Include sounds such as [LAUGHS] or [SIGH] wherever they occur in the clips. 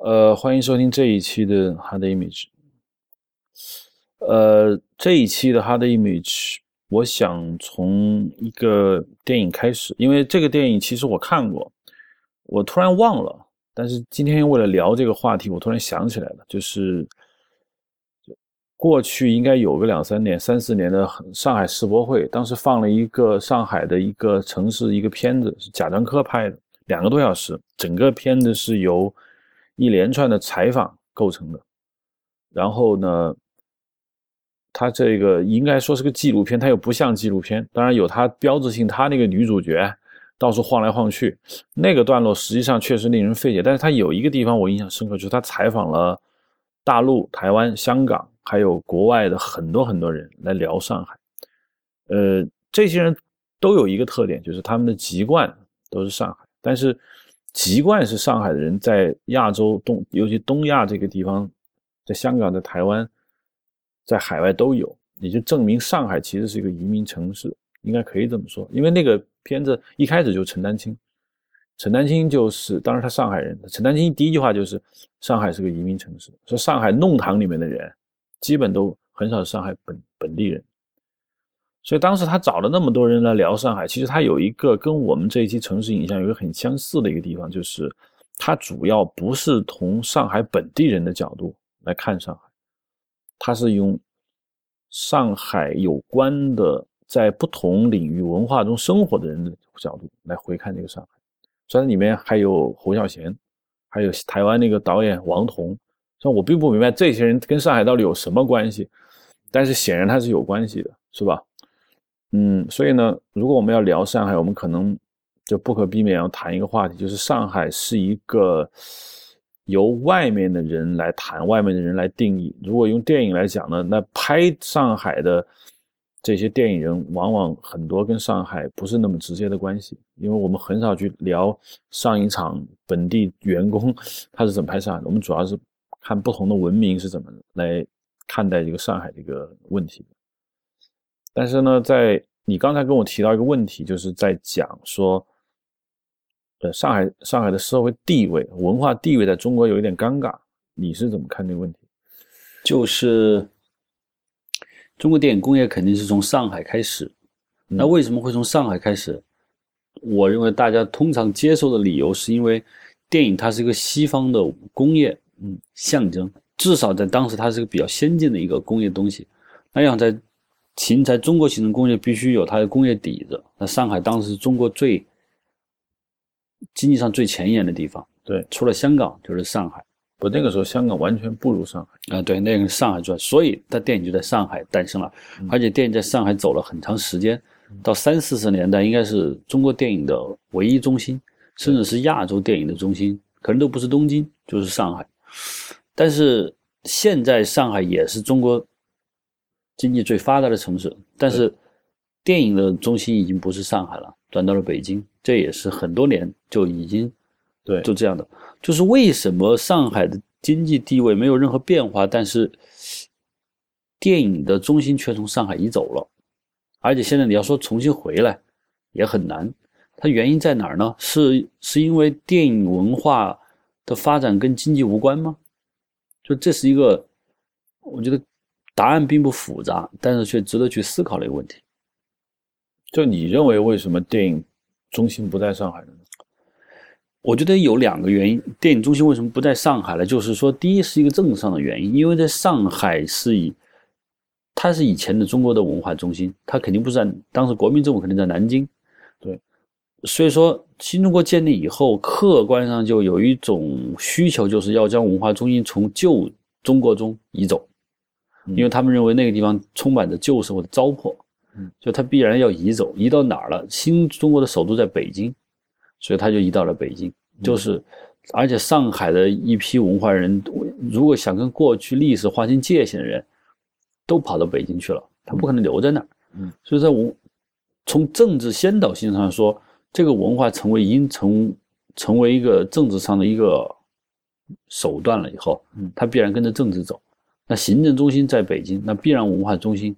呃，欢迎收听这一期的 Hard Image。呃，这一期的 Hard Image，我想从一个电影开始，因为这个电影其实我看过，我突然忘了，但是今天为了聊这个话题，我突然想起来了，就是过去应该有个两三年、三四年的上海世博会，当时放了一个上海的一个城市一个片子，是贾樟柯拍的，两个多小时，整个片子是由一连串的采访构成的，然后呢，它这个应该说是个纪录片，它又不像纪录片。当然有它标志性，它那个女主角到处晃来晃去，那个段落实际上确实令人费解。但是它有一个地方我印象深刻，就是他采访了大陆、台湾、香港，还有国外的很多很多人来聊上海。呃，这些人都有一个特点，就是他们的籍贯都是上海，但是。籍贯是上海的人，在亚洲东，尤其东亚这个地方，在香港、在台湾、在海外都有，也就证明上海其实是一个移民城市，应该可以这么说。因为那个片子一开始就陈丹青，陈丹青就是，当然他上海人，陈丹青第一句话就是上海是个移民城市，说上海弄堂里面的人基本都很少上海本本地人。所以当时他找了那么多人来聊上海，其实他有一个跟我们这一期城市影像有一个很相似的一个地方，就是他主要不是从上海本地人的角度来看上海，他是用上海有关的在不同领域文化中生活的人的角度来回看这个上海。虽然里面还有侯孝贤，还有台湾那个导演王彤，虽然我并不明白这些人跟上海到底有什么关系，但是显然他是有关系的，是吧？嗯，所以呢，如果我们要聊上海，我们可能就不可避免要谈一个话题，就是上海是一个由外面的人来谈，外面的人来定义。如果用电影来讲呢，那拍上海的这些电影人，往往很多跟上海不是那么直接的关系，因为我们很少去聊上一场本地员工他是怎么拍上海的，我们主要是看不同的文明是怎么来看待这个上海这个问题。但是呢，在你刚才跟我提到一个问题，就是在讲说，呃，上海上海的社会地位、文化地位在中国有一点尴尬，你是怎么看这个问题？就是中国电影工业肯定是从上海开始，那为什么会从上海开始？我认为大家通常接受的理由是因为电影它是一个西方的工业，嗯，象征，至少在当时它是个比较先进的一个工业东西，那样在。形成中国形成工业必须有它的工业底子。那上海当时是中国最经济上最前沿的地方。对，除了香港就是上海。不，那个时候香港完全不如上海啊。对，那个上海做，所以它电影就在上海诞生了。而且电影在上海走了很长时间，到三四十年代应该是中国电影的唯一中心，甚至是亚洲电影的中心，可能都不是东京就是上海。但是现在上海也是中国。经济最发达的城市，但是电影的中心已经不是上海了，转到了北京。这也是很多年就已经，对，就这样的。就是为什么上海的经济地位没有任何变化，但是电影的中心却从上海移走了，而且现在你要说重新回来也很难。它原因在哪儿呢？是是因为电影文化的发展跟经济无关吗？就这是一个，我觉得。答案并不复杂，但是却值得去思考的一个问题。就你认为，为什么电影中心不在上海呢？我觉得有两个原因。电影中心为什么不在上海呢？就是说，第一是一个政治上的原因，因为在上海是以它是以前的中国的文化中心，它肯定不是在当时国民政府肯定在南京。对，所以说新中国建立以后，客观上就有一种需求，就是要将文化中心从旧中国中移走。因为他们认为那个地方充满着旧社会的糟粕，嗯，就他必然要移走，移到哪儿了？新中国的首都在北京，所以他就移到了北京。就是，而且上海的一批文化人，如果想跟过去历史划清界限的人，都跑到北京去了，他不可能留在那儿。嗯，所以在文从政治先导性上说，这个文化成为已经成成为一个政治上的一个手段了以后，嗯，他必然跟着政治走。那行政中心在北京，那必然文化中心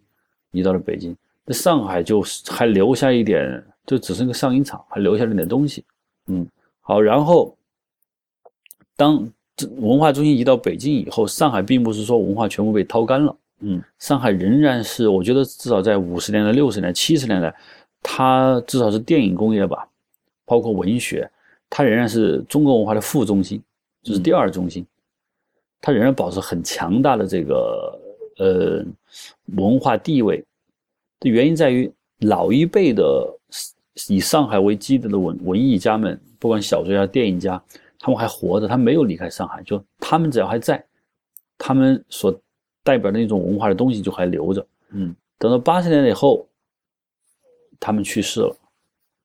移到了北京。那上海就还留下一点，就只剩个上影厂，还留下了点东西。嗯，好。然后当这文化中心移到北京以后，上海并不是说文化全部被掏干了，嗯，上海仍然是，我觉得至少在五十年代、六十年代、七十年代，它至少是电影工业吧，包括文学，它仍然是中国文化的副中心，就是第二中心，它仍然保持很强大的这个呃文化地位。的原因在于老一辈的以上海为基地的文文艺家们，不管小说家、电影家。他们还活着，他没有离开上海，就他们只要还在，他们所代表的那种文化的东西就还留着。嗯，等到八十年代以后，他们去世了。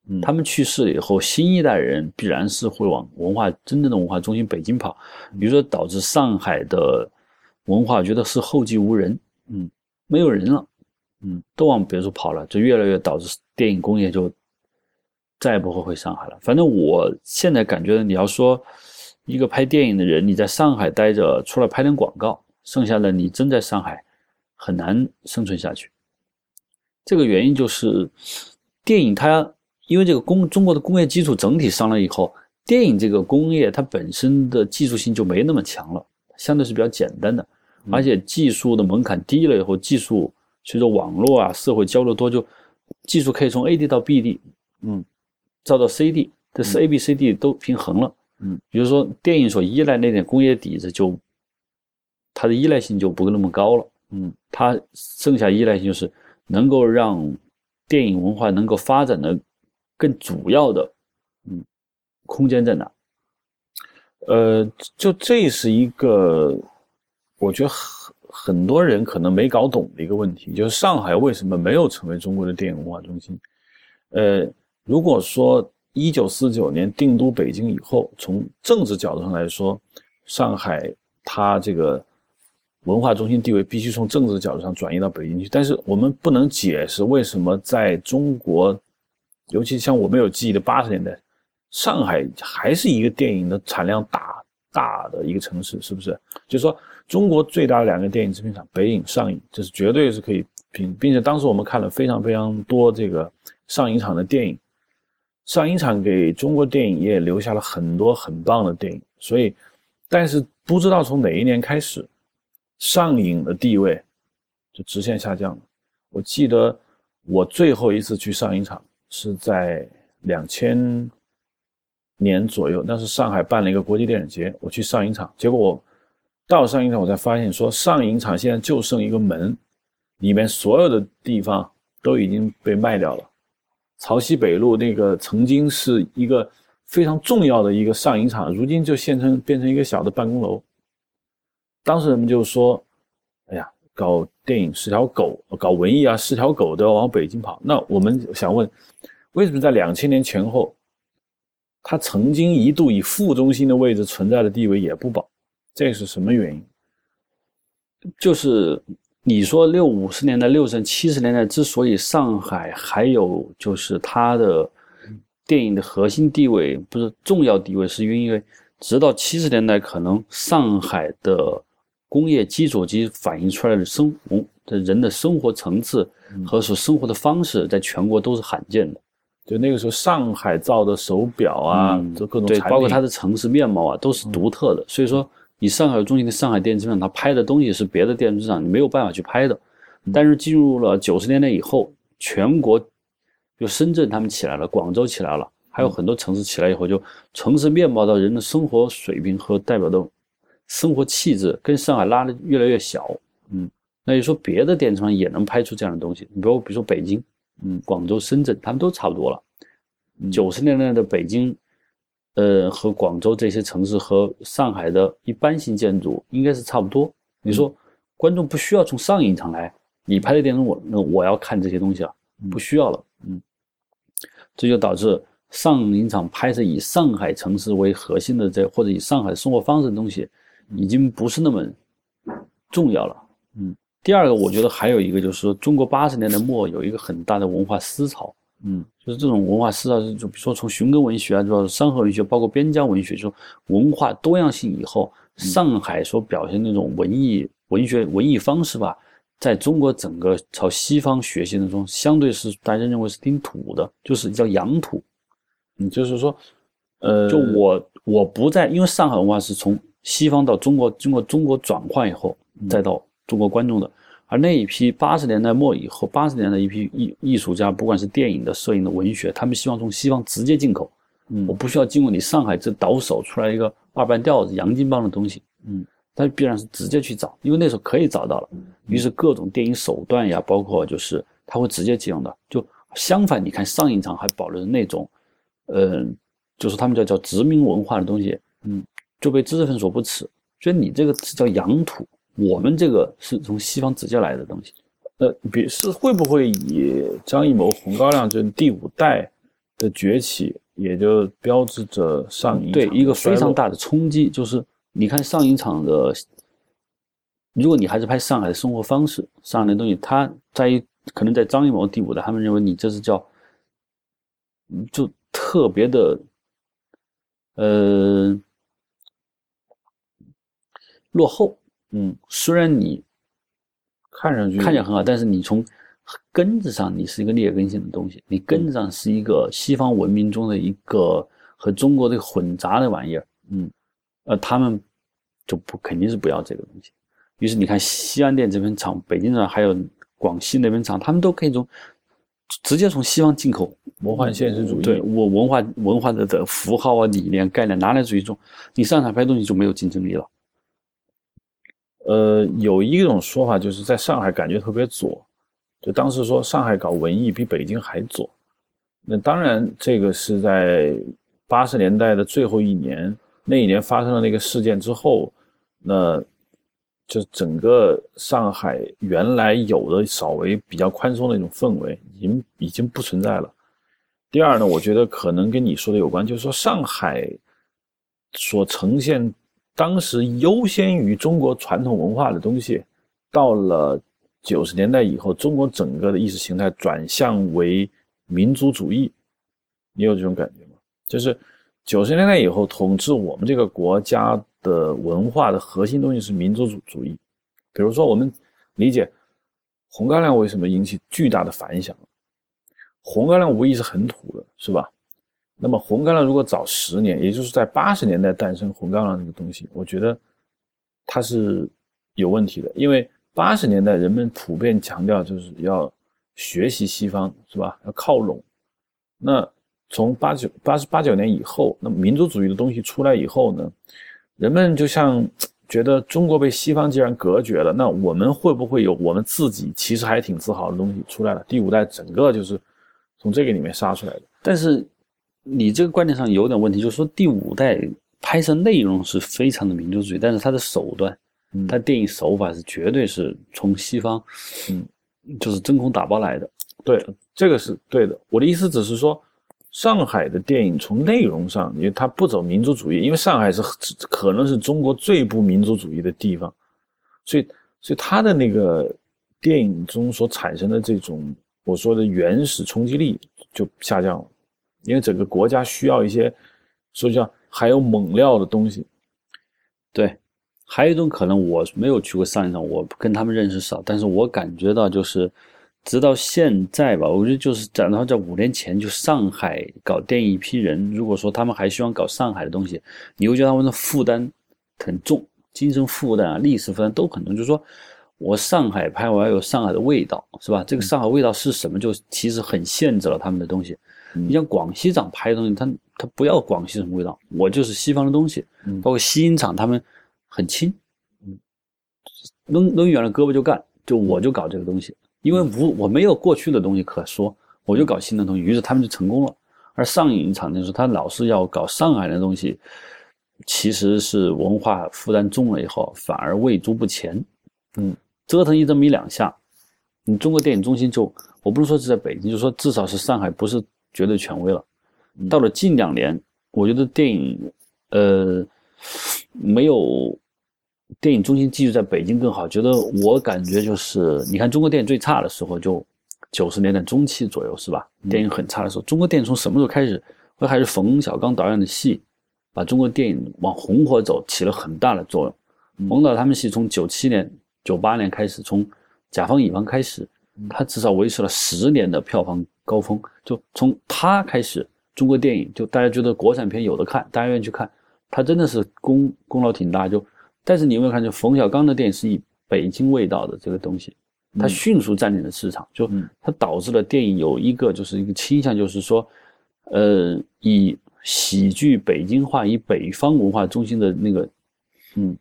嗯，他们去世了以后，新一代人必然是会往文化真正的文化中心北京跑，比如说导致上海的文化觉得是后继无人，嗯，没有人了，嗯，都往别处跑了，就越来越导致电影工业就。再也不会回上海了。反正我现在感觉，你要说一个拍电影的人，你在上海待着，除了拍点广告，剩下的你真在上海很难生存下去。这个原因就是电影它因为这个工中国的工业基础整体上来以后，电影这个工业它本身的技术性就没那么强了，相对是比较简单的，而且技术的门槛低了以后，技术随着网络啊社会交流多，就技术可以从 A 地到 B 地，嗯。造到 C D，这是 A B C D 都平衡了。嗯，比如说电影所依赖那点工业底子，就它的依赖性就不那么高了。嗯，它剩下依赖性就是能够让电影文化能够发展的更主要的，嗯，空间在哪？呃，就这是一个我觉得很很多人可能没搞懂的一个问题，就是上海为什么没有成为中国的电影文化中心？呃。如果说一九四九年定都北京以后，从政治角度上来说，上海它这个文化中心地位必须从政治角度上转移到北京去。但是我们不能解释为什么在中国，尤其像我们有记忆的八十年代，上海还是一个电影的产量大大的一个城市，是不是？就是说，中国最大的两个电影制片厂北影、上影，这是绝对是可以并并且当时我们看了非常非常多这个上影厂的电影。上影厂给中国电影业留下了很多很棒的电影，所以，但是不知道从哪一年开始，上影的地位就直线下降了。我记得我最后一次去上影厂是在两千年左右，那是上海办了一个国际电影节，我去上影厂，结果我到上影厂，我才发现说上影厂现在就剩一个门，里面所有的地方都已经被卖掉了。漕溪北路那个曾经是一个非常重要的一个上影厂，如今就现成变成一个小的办公楼。当时人们就说：“哎呀，搞电影是条狗，搞文艺啊是条狗，都要往北京跑。”那我们想问，为什么在两千年前后，它曾经一度以副中心的位置存在的地位也不保？这是什么原因？就是。你说六五十年代、六十、七十年代之所以上海还有就是它的电影的核心地位不是重要地位，是因为直到七十年代，可能上海的工业基础及反映出来的生活的人的生活层次和所生活的方式，在全国都是罕见的。就那个时候，上海造的手表啊，这各种对，包括它的城市面貌啊，都是独特的。所以说。你上海中心的上海电影制厂，它拍的东西是别的电影制厂你没有办法去拍的。但是进入了九十年代以后，全国就深圳他们起来了，广州起来了，还有很多城市起来以后，就城市面貌到人的生活水平和代表的生活气质，跟上海拉的越来越小。嗯，那就说别的电影厂也能拍出这样的东西。你比如，比如说北京，嗯，广州、深圳，他们都差不多了。九十年代的北京。呃，和广州这些城市和上海的一般性建筑应该是差不多。你说观众不需要从上影厂来，你拍的电影我那我要看这些东西啊，不需要了。嗯，这就导致上影厂拍摄以上海城市为核心的这或者以上海生活方式的东西，已经不是那么重要了。嗯，第二个，我觉得还有一个就是说，中国八十年代末有一个很大的文化思潮。嗯，就是这种文化思潮，就比如说从寻根文学啊，到山河文学，包括边疆文学，就文化多样性以后，上海所表现那种文艺文学文艺方式吧，在中国整个朝西方学习当中，相对是大家认为是挺土的，就是叫洋土。嗯，就是说，呃，就我我不在，因为上海文化是从西方到中国，经过中国转换以后，再到中国观众的。而那一批八十年代末以后，八十年代一批艺艺术家，不管是电影的、摄影的、文学，他们希望从西方直接进口。嗯我不需要经过你上海这倒手出来一个二半吊子、洋泾浜的东西，嗯，但必然是直接去找，因为那时候可以找到了。于是各种电影手段呀，包括就是他会直接借用的。就相反，你看上影厂还保留着那种，呃，就是他们叫叫殖民文化的东西，嗯，就被知识分子所不齿。所以你这个是叫洋土，我们这个是从西方直接来的东西。呃，比是会不会以张艺谋、红高粱这第五代的崛起，也就标志着上影对一个非常大的冲击，就是你看上影厂的，如果你还是拍上海的生活方式，上海的东西，它在于可能在张艺谋第五代，他们认为你这是叫，嗯就特别的，呃，落后。嗯，虽然你看上去看起来很好，但是你从根子上你是一个劣根性的东西，你根子上是一个西方文明中的一个和中国这个混杂的玩意儿，嗯，呃，他们就不肯定是不要这个东西。于是你看西安店这边厂、北京厂还有广西那边厂，他们都可以从直接从西方进口魔幻现实主义，对我文化文化的的符号啊、理念、概念拿来主义中，你上场拍东西就没有竞争力了。呃，有一种说法就是在上海感觉特别左，就当时说上海搞文艺比北京还左。那当然，这个是在八十年代的最后一年，那一年发生了那个事件之后，那就整个上海原来有的稍微比较宽松的那种氛围，已经已经不存在了。第二呢，我觉得可能跟你说的有关，就是说上海所呈现。当时优先于中国传统文化的东西，到了九十年代以后，中国整个的意识形态转向为民族主义，你有这种感觉吗？就是九十年代以后，统治我们这个国家的文化的核心东西是民族主主义。比如说，我们理解红高粱为什么引起巨大的反响，红高粱无疑是很土的，是吧？那么红高粱如果早十年，也就是在八十年代诞生红高粱这个东西，我觉得它是有问题的，因为八十年代人们普遍强调就是要学习西方，是吧？要靠拢。那从八九八十八九年以后，那民族主义的东西出来以后呢，人们就像觉得中国被西方既然隔绝了，那我们会不会有我们自己其实还挺自豪的东西出来了？第五代整个就是从这个里面杀出来的，但是。你这个观点上有点问题，就是说第五代拍摄内容是非常的民族主义，但是它的手段，嗯它电影手法是绝对是从西方，嗯，就是真空打包来的。对，这个是对的。我的意思只是说，上海的电影从内容上，因为它不走民族主义，因为上海是可能是中国最不民族主义的地方，所以，所以它的那个电影中所产生的这种我说的原始冲击力就下降了。因为整个国家需要一些，说叫还有猛料的东西。对，还有一种可能，我没有去过上影厂，我跟他们认识少，但是我感觉到就是，直到现在吧，我觉得就是讲的话，在五年前，就上海搞电影一批人，如果说他们还希望搞上海的东西，你会觉得他们的负担很重，精神负担啊、历史负担都很重，就是说。我上海拍，我要有上海的味道，是吧？这个上海味道是什么？就其实很限制了他们的东西。你像广西厂拍的东西，他他不要广西什么味道，我就是西方的东西。包括西音厂，他们很轻，抡抡圆了胳膊就干，就我就搞这个东西，因为无我没有过去的东西可说，我就搞新的东西，于是他们就成功了。而上影厂就是他老是要搞上海的东西，其实是文化负担重了以后，反而畏足不前。嗯。折腾一这么一两下，你中国电影中心就，我不是说是在北京，就说至少是上海不是绝对权威了。到了近两年，我觉得电影，呃，没有电影中心继续在北京更好。觉得我感觉就是，你看中国电影最差的时候就九十年代中期左右是吧？电影很差的时候，中国电影从什么时候开始？会还是冯小刚导演的戏，把中国电影往红火走起了很大的作用。冯导他们戏从九七年。九八年开始，从甲方乙方开始，他至少维持了十年的票房高峰。就从他开始，中国电影就大家觉得国产片有的看，大家愿意去看。他真的是功功劳挺大。就但是你有没有看，就冯小刚的电影是以北京味道的这个东西，他迅速占领了市场，就它导致了电影有一个就是一个倾向，就是说，呃，以喜剧北京话、以北方文化中心的那个，嗯，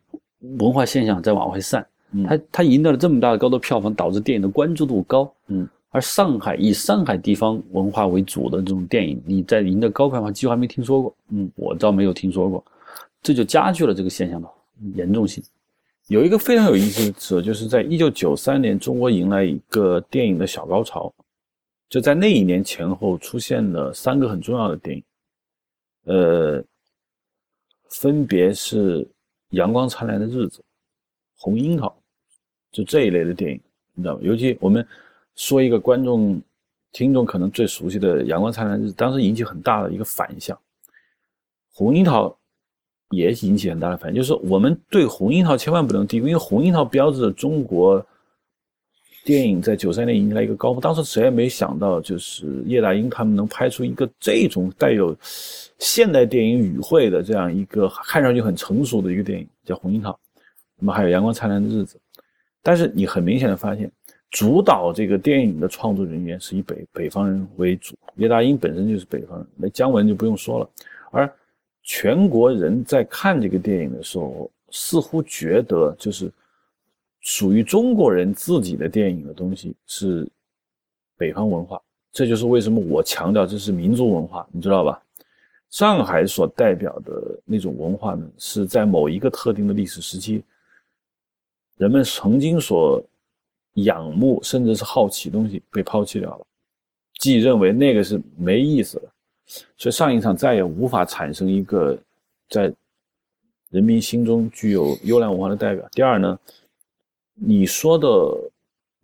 文化现象在往外散。他他赢得了这么大的高的票房，导致电影的关注度高。嗯，而上海以上海地方文化为主的这种电影，你在赢得高票房，几乎还没听说过。嗯，我倒没有听说过，这就加剧了这个现象的严重性。有一个非常有意思的词，就是在一九九三年，中国迎来一个电影的小高潮，就在那一年前后出现了三个很重要的电影，呃，分别是《阳光灿烂的日子》《红樱桃》。就这一类的电影，你知道吗？尤其我们说一个观众、听众可能最熟悉的《阳光灿烂日》，当时引起很大的一个反响。红樱桃也引起很大的反响，就是说我们对红樱桃千万不能低估，因为红樱桃标志着中国电影在九三年迎来一个高峰。当时谁也没想到，就是叶大鹰他们能拍出一个这种带有现代电影语汇的这样一个看上去很成熟的一个电影，叫《红樱桃》。那么还有《阳光灿烂的日子》。但是你很明显的发现，主导这个电影的创作人员是以北北方人为主，叶大鹰本身就是北方人，那姜文就不用说了。而全国人在看这个电影的时候，似乎觉得就是属于中国人自己的电影的东西是北方文化，这就是为什么我强调这是民族文化，你知道吧？上海所代表的那种文化呢，是在某一个特定的历史时期。人们曾经所仰慕甚至是好奇东西被抛弃掉了，既认为那个是没意思的，所以上一场再也无法产生一个在人民心中具有优良文化的代表。第二呢，你说的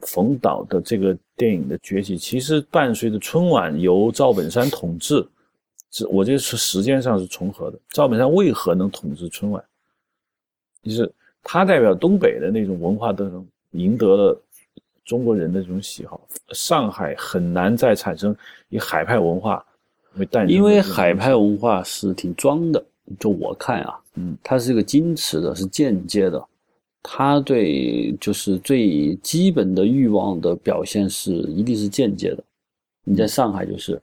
冯导的这个电影的崛起，其实伴随着春晚由赵本山统治，这我觉得是时间上是重合的。赵本山为何能统治春晚？就是。他代表东北的那种文化特征，赢得了中国人的这种喜好。上海很难再产生以海派文化为代因为海派文化是挺装的。就我看啊，嗯，它是一个矜持的，是间接的。它对就是最基本的欲望的表现是一定是间接的。你在上海就是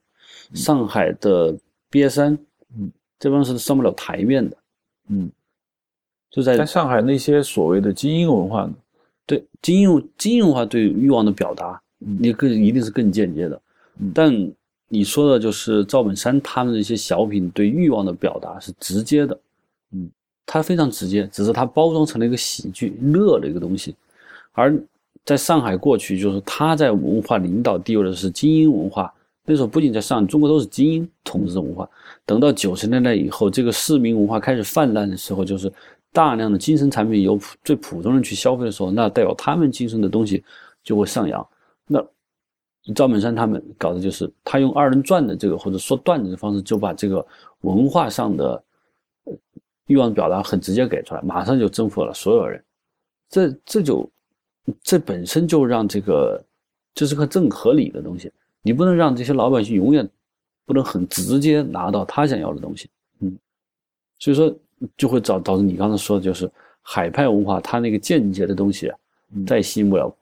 上海的瘪三，嗯，这帮是上不了台面的，嗯。就在在上海那些所谓的精英文化呢？对精英精英文化对欲望的表达，你更一定是更间接的。但你说的就是赵本山他们的一些小品对欲望的表达是直接的，嗯，他非常直接，只是他包装成了一个喜剧乐的一个东西。而在上海过去，就是他在文化领导地位的是精英文化。那时候不仅在上海，中国都是精英统治文化。等到九十年代以后，这个市民文化开始泛滥的时候，就是。大量的精神产品由最普通人去消费的时候，那代表他们精神的东西就会上扬。那赵本山他们搞的就是他用二人转的这个或者说段子的方式，就把这个文化上的欲望表达很直接给出来，马上就征服了所有人。这这就这本身就让这个这是个正合理的东西。你不能让这些老百姓永远不能很直接拿到他想要的东西。嗯，所以说。就会导导致你刚才说的，就是海派文化，它那个间接的东西，再吸引不了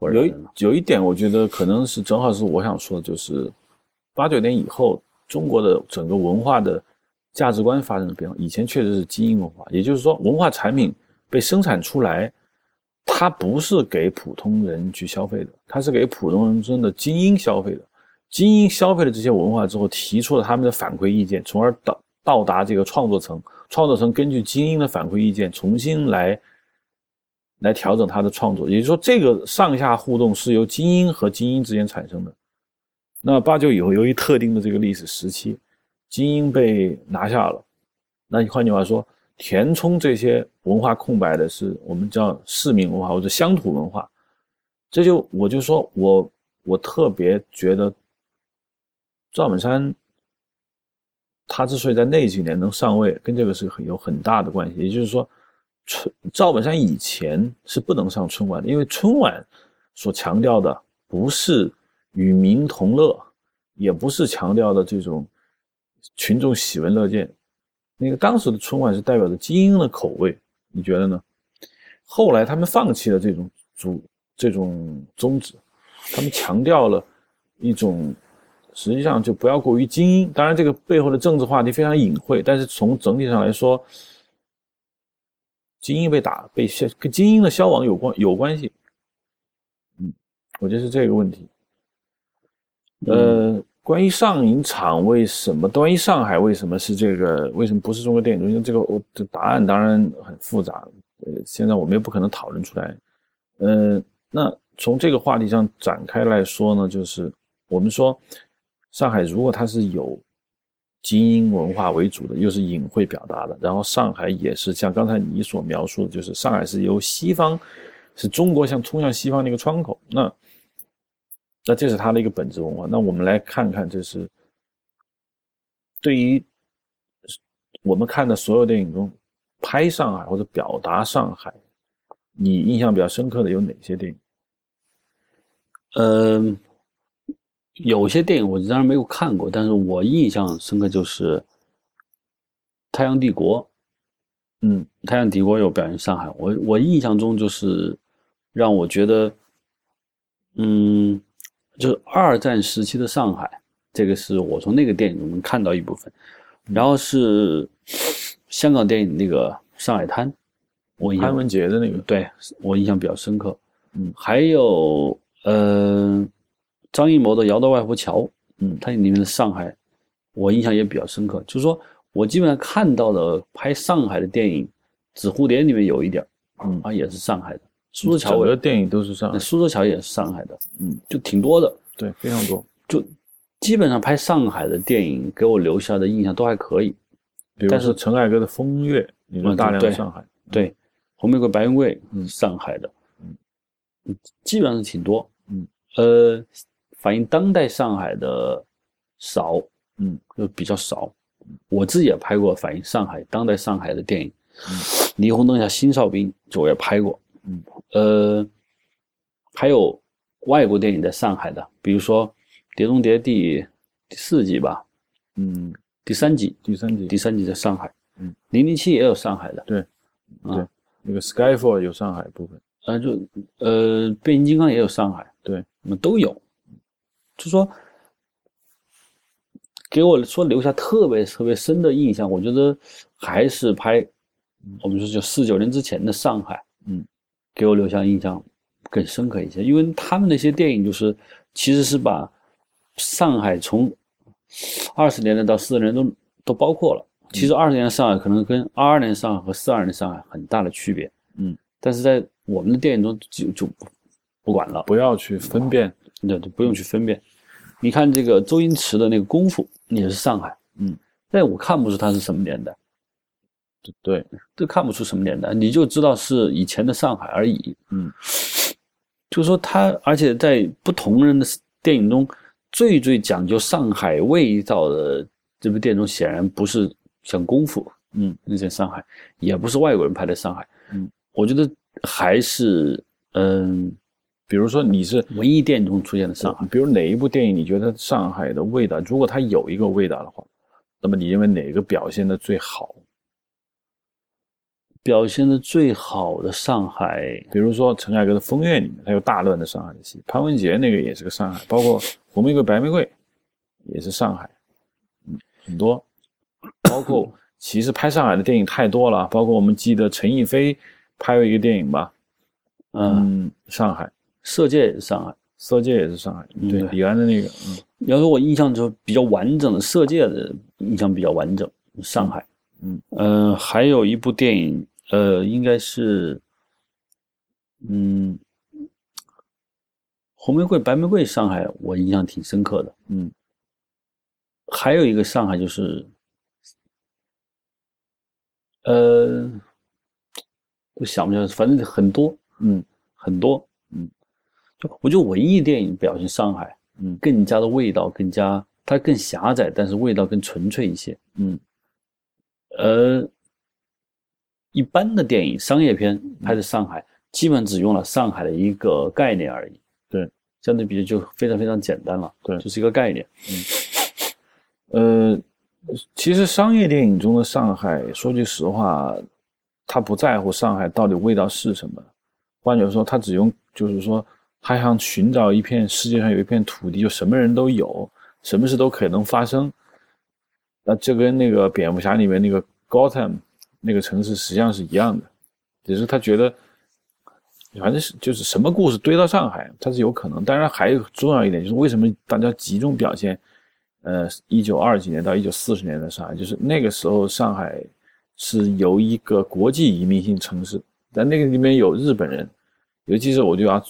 有一有一点，我觉得可能是正好是我想说的，就是八九年以后，中国的整个文化的价值观发生了变化。以前确实是精英文化，也就是说，文化产品被生产出来，它不是给普通人去消费的，它是给普通人中的精英消费的。精英消费了这些文化之后，提出了他们的反馈意见，从而到到达这个创作层。创作层根据精英的反馈意见重新来来调整他的创作，也就是说，这个上下互动是由精英和精英之间产生的。那八九以后，由于特定的这个历史时期，精英被拿下了，那换句话说，填充这些文化空白的是我们叫市民文化或者乡土文化。这就我就说我我特别觉得赵本山。他之所以在那几年能上位，跟这个是很有很大的关系。也就是说，春赵本山以前是不能上春晚的，因为春晚所强调的不是与民同乐，也不是强调的这种群众喜闻乐见，那个当时的春晚是代表着精英的口味，你觉得呢？后来他们放弃了这种主这种宗旨，他们强调了一种实际上就不要过于精英。当然，这个背后的政治话题非常隐晦，但是从整体上来说，精英被打被消跟精英的消亡有关有关系。嗯，我觉得是这个问题。呃，关于上影厂为什么？关于上海为什么是这个？为什么不是中国电影中心？这个我的答案当然很复杂。呃，现在我们也不可能讨论出来。呃，那从这个话题上展开来说呢，就是我们说上海如果它是有精英文化为主的，又是隐晦表达的，然后上海也是像刚才你所描述的，就是上海是由西方，是中国向冲向西方的一个窗口。那那这是它的一个本质文化。那我们来看看，这是对于我们看的所有电影中。拍上海或者表达上海，你印象比较深刻的有哪些电影？嗯，有些电影我当然没有看过，但是我印象深刻就是《太阳帝国》。嗯，《太阳帝国》有表现上海，我我印象中就是让我觉得，嗯，就是二战时期的上海，这个是我从那个电影中能看到一部分，然后是。香港电影那个《上海滩》，我潘文杰的那个，对我印象比较深刻。嗯，还有呃，张艺谋的《摇到外婆桥》，嗯，它里面的上海，我印象也比较深刻。就是说我基本上看到的拍上海的电影，《纸蝴蝶》里面有一点，嗯，啊，也是上海的。苏州桥，我的电影都是上海。苏州桥也是上海的，嗯，就挺多的，对，非常多。就基本上拍上海的电影，给我留下的印象都还可以。比如说陈凯歌的《风月》，里面大量的上海，对，《红玫瑰白云贵》嗯，上海的，嗯，基本上是挺多，嗯，呃，反映当代上海的少，嗯，就比较少。我自己也拍过反映上海当代上海的电影，《霓虹灯下新哨兵》就我也拍过，嗯，呃，还有外国电影在上海的，比如说《碟中谍》第第四集吧，嗯。第三集，第三集，第三集在上海。嗯，零零七也有上海的。对，对，那个 Skyfall 有上海部分。啊，就呃，变形金刚也有上海。对，我们都有。就说给我说留下特别特别深的印象，我觉得还是拍我们说就四九年之前的上海。嗯，给我留下印象更深刻一些，因为他们那些电影就是其实是把上海从。二十年代到四十年都都包括了。其实二十年上海可能跟二二年上海和四二年上海很大的区别。嗯，但是在我们的电影中就就不不管了，不要去分辨，对，就不用去分辨。你看这个周星驰的那个功夫也是上海，嗯，但我看不出他是什么年代，对，都看不出什么年代，你就知道是以前的上海而已。嗯，就是说他，而且在不同人的电影中。最最讲究上海味道的这部电影中，显然不是像功夫，嗯，那些上海，也不是外国人拍的上海，嗯，我觉得还是，嗯，比如说你是文艺电影中出现的上海，比如哪一部电影你觉得上海的味道，如果它有一个味道的话，那么你认为哪个表现的最好？表现的最好的上海，比如说陈凯歌的《风月》里面，他有大段的上海的戏，潘文杰那个也是个上海，包括。红玫瑰、白玫瑰也是上海，嗯，很多，包括 [COUGHS] 其实拍上海的电影太多了，包括我们记得陈逸飞拍过一个电影吧，嗯，上海，色戒也是上海，色戒也是上海，对，李安的那个，嗯，要说我印象中比较完整的色戒的印象比较完整，上海，嗯，呃，还有一部电影，呃，应该是，嗯。红玫瑰、白玫瑰，上海我印象挺深刻的。嗯，还有一个上海就是，呃，我想不起来，反正很多，嗯，很多，嗯，就我觉得文艺电影表现上海，嗯，更加的味道更加，它更狭窄，但是味道更纯粹一些。嗯，呃，一般的电影商业片拍的上海，基本只用了上海的一个概念而已。对相对比就非常非常简单了，对，就是一个概念。嗯，呃，其实商业电影中的上海，说句实话，他不在乎上海到底味道是什么。换句话说，他只用就是说，他想寻找一片世界上有一片土地，就什么人都有，什么事都可能发生。那这跟那个蝙蝠侠里面那个 Gotham 那个城市实际上是一样的，只是他觉得，反正是就是什么故事堆到上海，它是有可能。当然还有重要一点，就是为什么大家集中表现。呃，一九二几年到一九四十年的上海，就是那个时候上海是由一个国际移民性城市，但那个里面有日本人，尤其是我觉得啊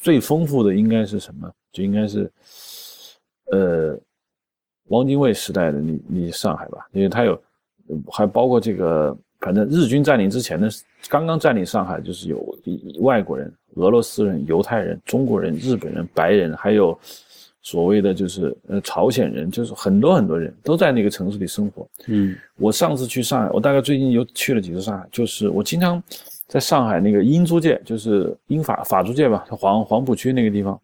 最丰富的应该是什么？就应该是呃汪精卫时代的你你上海吧，因为他有还包括这个，反正日军占领之前的刚刚占领上海，就是有外国人、俄罗斯人、犹太人、中国人、日本人、白人，还有。所谓的就是呃朝鲜人，就是很多很多人都在那个城市里生活。嗯，我上次去上海，我大概最近又去了几次上海，就是我经常在上海那个英租界，就是英法法租界吧，黄黄浦区那个地方，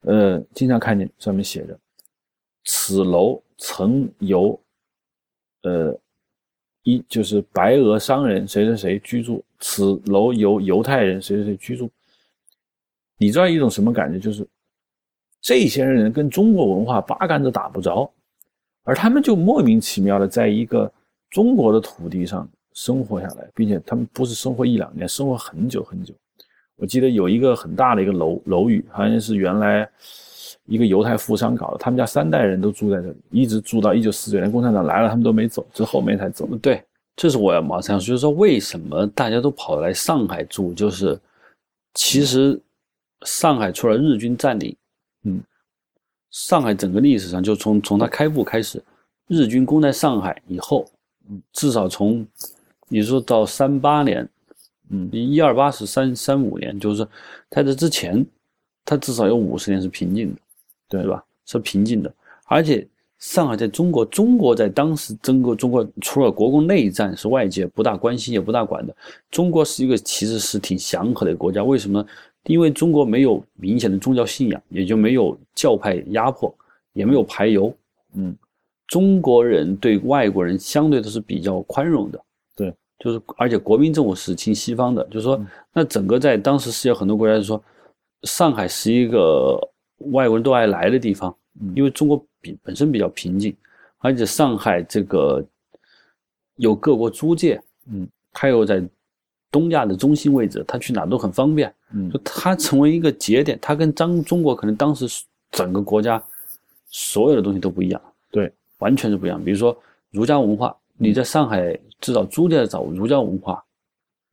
呃，经常看见上面写着“此楼曾由呃一就是白俄商人谁谁谁居住，此楼由犹太人谁谁谁居住”。你知道一种什么感觉？就是。这些人跟中国文化八竿子打不着，而他们就莫名其妙的在一个中国的土地上生活下来，并且他们不是生活一两年，生活很久很久。我记得有一个很大的一个楼楼宇，好像是原来一个犹太富商搞的，他们家三代人都住在这里，一直住到一九四九年共产党来了，他们都没走，之后面才走。对，这是我要马上说，就是说为什么大家都跑来上海住，就是其实上海除了日军占领。嗯，上海整个历史上就从从它开埠开始，日军攻在上海以后，嗯，至少从你说到三八年，嗯，一二八是三三五年，就是在这之前，它至少有五十年是平静的，对吧？是平静的，而且上海在中国，中国在当时整个中国除了国共内战是外界不大关心也不大管的，中国是一个其实是挺祥和的国家，为什么？因为中国没有明显的宗教信仰，也就没有教派压迫，也没有排犹。嗯，中国人对外国人相对都是比较宽容的。对，就是而且国民政府是亲西方的，就是说，那整个在当时世界很多国家就说，上海是一个外国人都爱来的地方，因为中国比本身比较平静，而且上海这个有各国租界，嗯，它又在。东亚的中心位置，它去哪都很方便。嗯，就它成为一个节点，它跟张中国可能当时整个国家所有的东西都不一样。对，完全是不一样。比如说儒家文化，你在上海至少租界找儒家文化，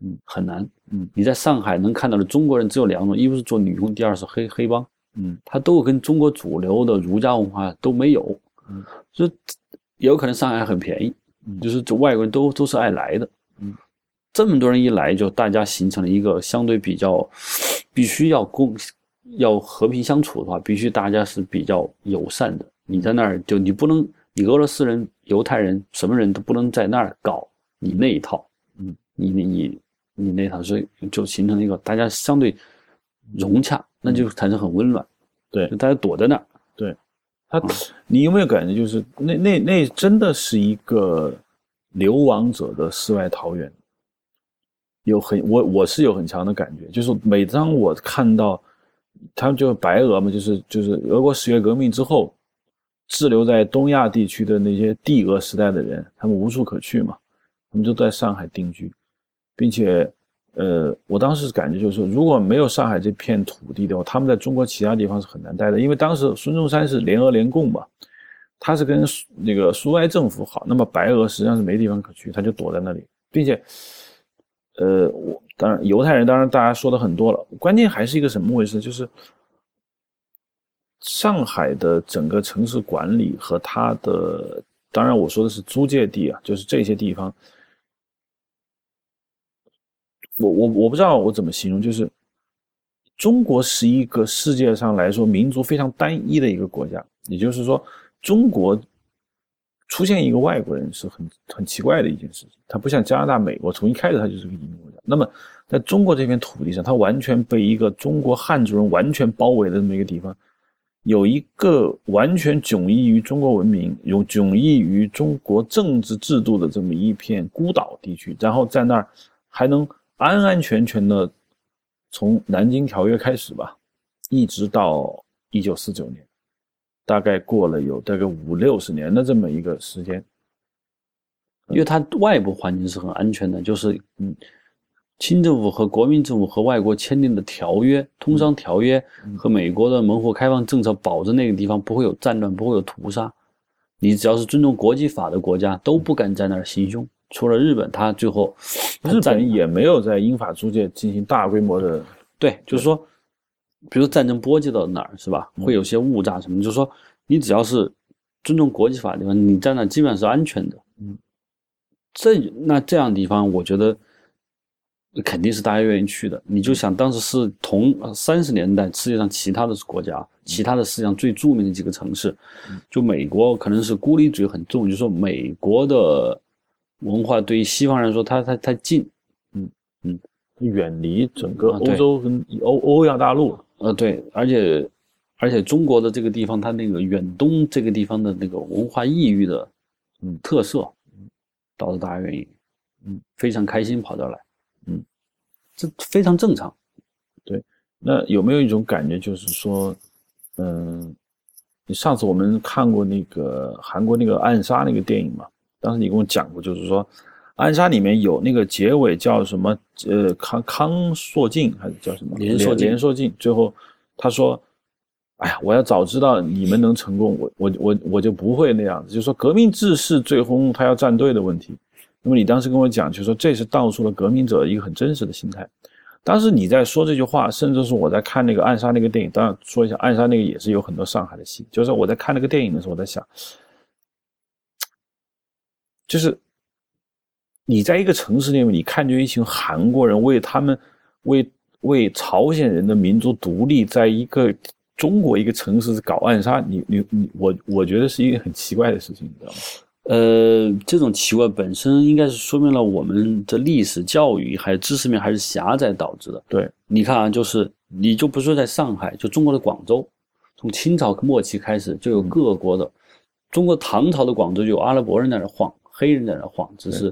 嗯，很难。嗯，你在上海能看到的中国人只有两种，一不是做女工，第二是黑黑帮。嗯，他都跟中国主流的儒家文化都没有。嗯，所以有可能上海很便宜，就是这外国人都都是爱来的。嗯。这么多人一来，就大家形成了一个相对比较，必须要共要和平相处的话，必须大家是比较友善的。你在那儿就你不能，你俄罗斯人、犹太人什么人都不能在那儿搞你那一套，嗯，你你你你那套，所以就形成了一个大家相对融洽，那就产生很温暖。对，大家躲在那儿。对，他，你有没有感觉就是那那那真的是一个流亡者的世外桃源？有很我我是有很强的感觉，就是每当我看到，他们就白俄嘛，就是就是俄国十月革命之后，滞留在东亚地区的那些帝俄时代的人，他们无处可去嘛，他们就在上海定居，并且，呃，我当时感觉就是，如果没有上海这片土地的话，他们在中国其他地方是很难待的，因为当时孙中山是联俄联共嘛，他是跟那个苏维埃政府好，那么白俄实际上是没地方可去，他就躲在那里，并且。呃，我当然犹太人，当然大家说的很多了。关键还是一个什么回事？就是上海的整个城市管理和它的，当然我说的是租界地啊，就是这些地方。我我我不知道我怎么形容，就是中国是一个世界上来说民族非常单一的一个国家，也就是说中国。出现一个外国人是很很奇怪的一件事情，他不像加拿大、美国，从一开始他就是个移民国家。那么，在中国这片土地上，他完全被一个中国汉族人完全包围的这么一个地方，有一个完全迥异于中国文明、有迥异于中国政治制度的这么一片孤岛地区，然后在那儿还能安安全全的从南京条约开始吧，一直到一九四九年，大概过了有大概五六十年的这么一个时间，因为它外部环境是很安全的，就是嗯。清政府和国民政府和外国签订的条约、通商条约和美国的门户开放政策，保证那个地方不会有战乱，不会有屠杀。你只要是尊重国际法的国家，都不敢在那儿行凶。除了日本，他最后日本也没有在英法租界进行大规模的。对，就是说，比如战争波及到哪儿，是吧？会有些误炸什么？就是说，你只要是尊重国际法的地方，你在那基本上是安全的。嗯，这那这样的地方，我觉得。肯定是大家愿意去的。你就想当时是同三十年代，世界上其他的国家，其他的世界上最著名的几个城市，就美国可能是孤立主义很重，就说美国的文化对于西方人来说，它它它近，嗯。嗯，远离整个欧洲跟欧欧亚大陆。呃，对，而且而且中国的这个地方，它那个远东这个地方的那个文化异域的嗯。特色，导致大家愿意嗯。非常开心跑这儿来。这非常正常，对。那有没有一种感觉，就是说，嗯，你上次我们看过那个韩国那个《暗杀》那个电影嘛？当时你跟我讲过，就是说，《暗杀》里面有那个结尾叫什么？呃，康康硕进还是叫什么？连硕连硕进。最后他说：“哎呀，我要早知道你们能成功，我我我我就不会那样子。”就是说，革命志士最终他要站队的问题。那么你当时跟我讲，就说这是道出了革命者一个很真实的心态。当时你在说这句话，甚至是我在看那个《暗杀》那个电影。当然说一下，《暗杀》那个也是有很多上海的戏。就是我在看那个电影的时候，我在想，就是你在一个城市里面，你看见一群韩国人为他们为为朝鲜人的民族独立，在一个中国一个城市搞暗杀，你你你我我觉得是一个很奇怪的事情，你知道吗？呃，这种奇怪本身应该是说明了我们的历史教育还有知识面还是狭窄导致的。对，你看啊，就是你就不说在上海，就中国的广州，从清朝末期开始就有各国的，中国唐朝的广州就有阿拉伯人在那晃，黑人在那晃，只是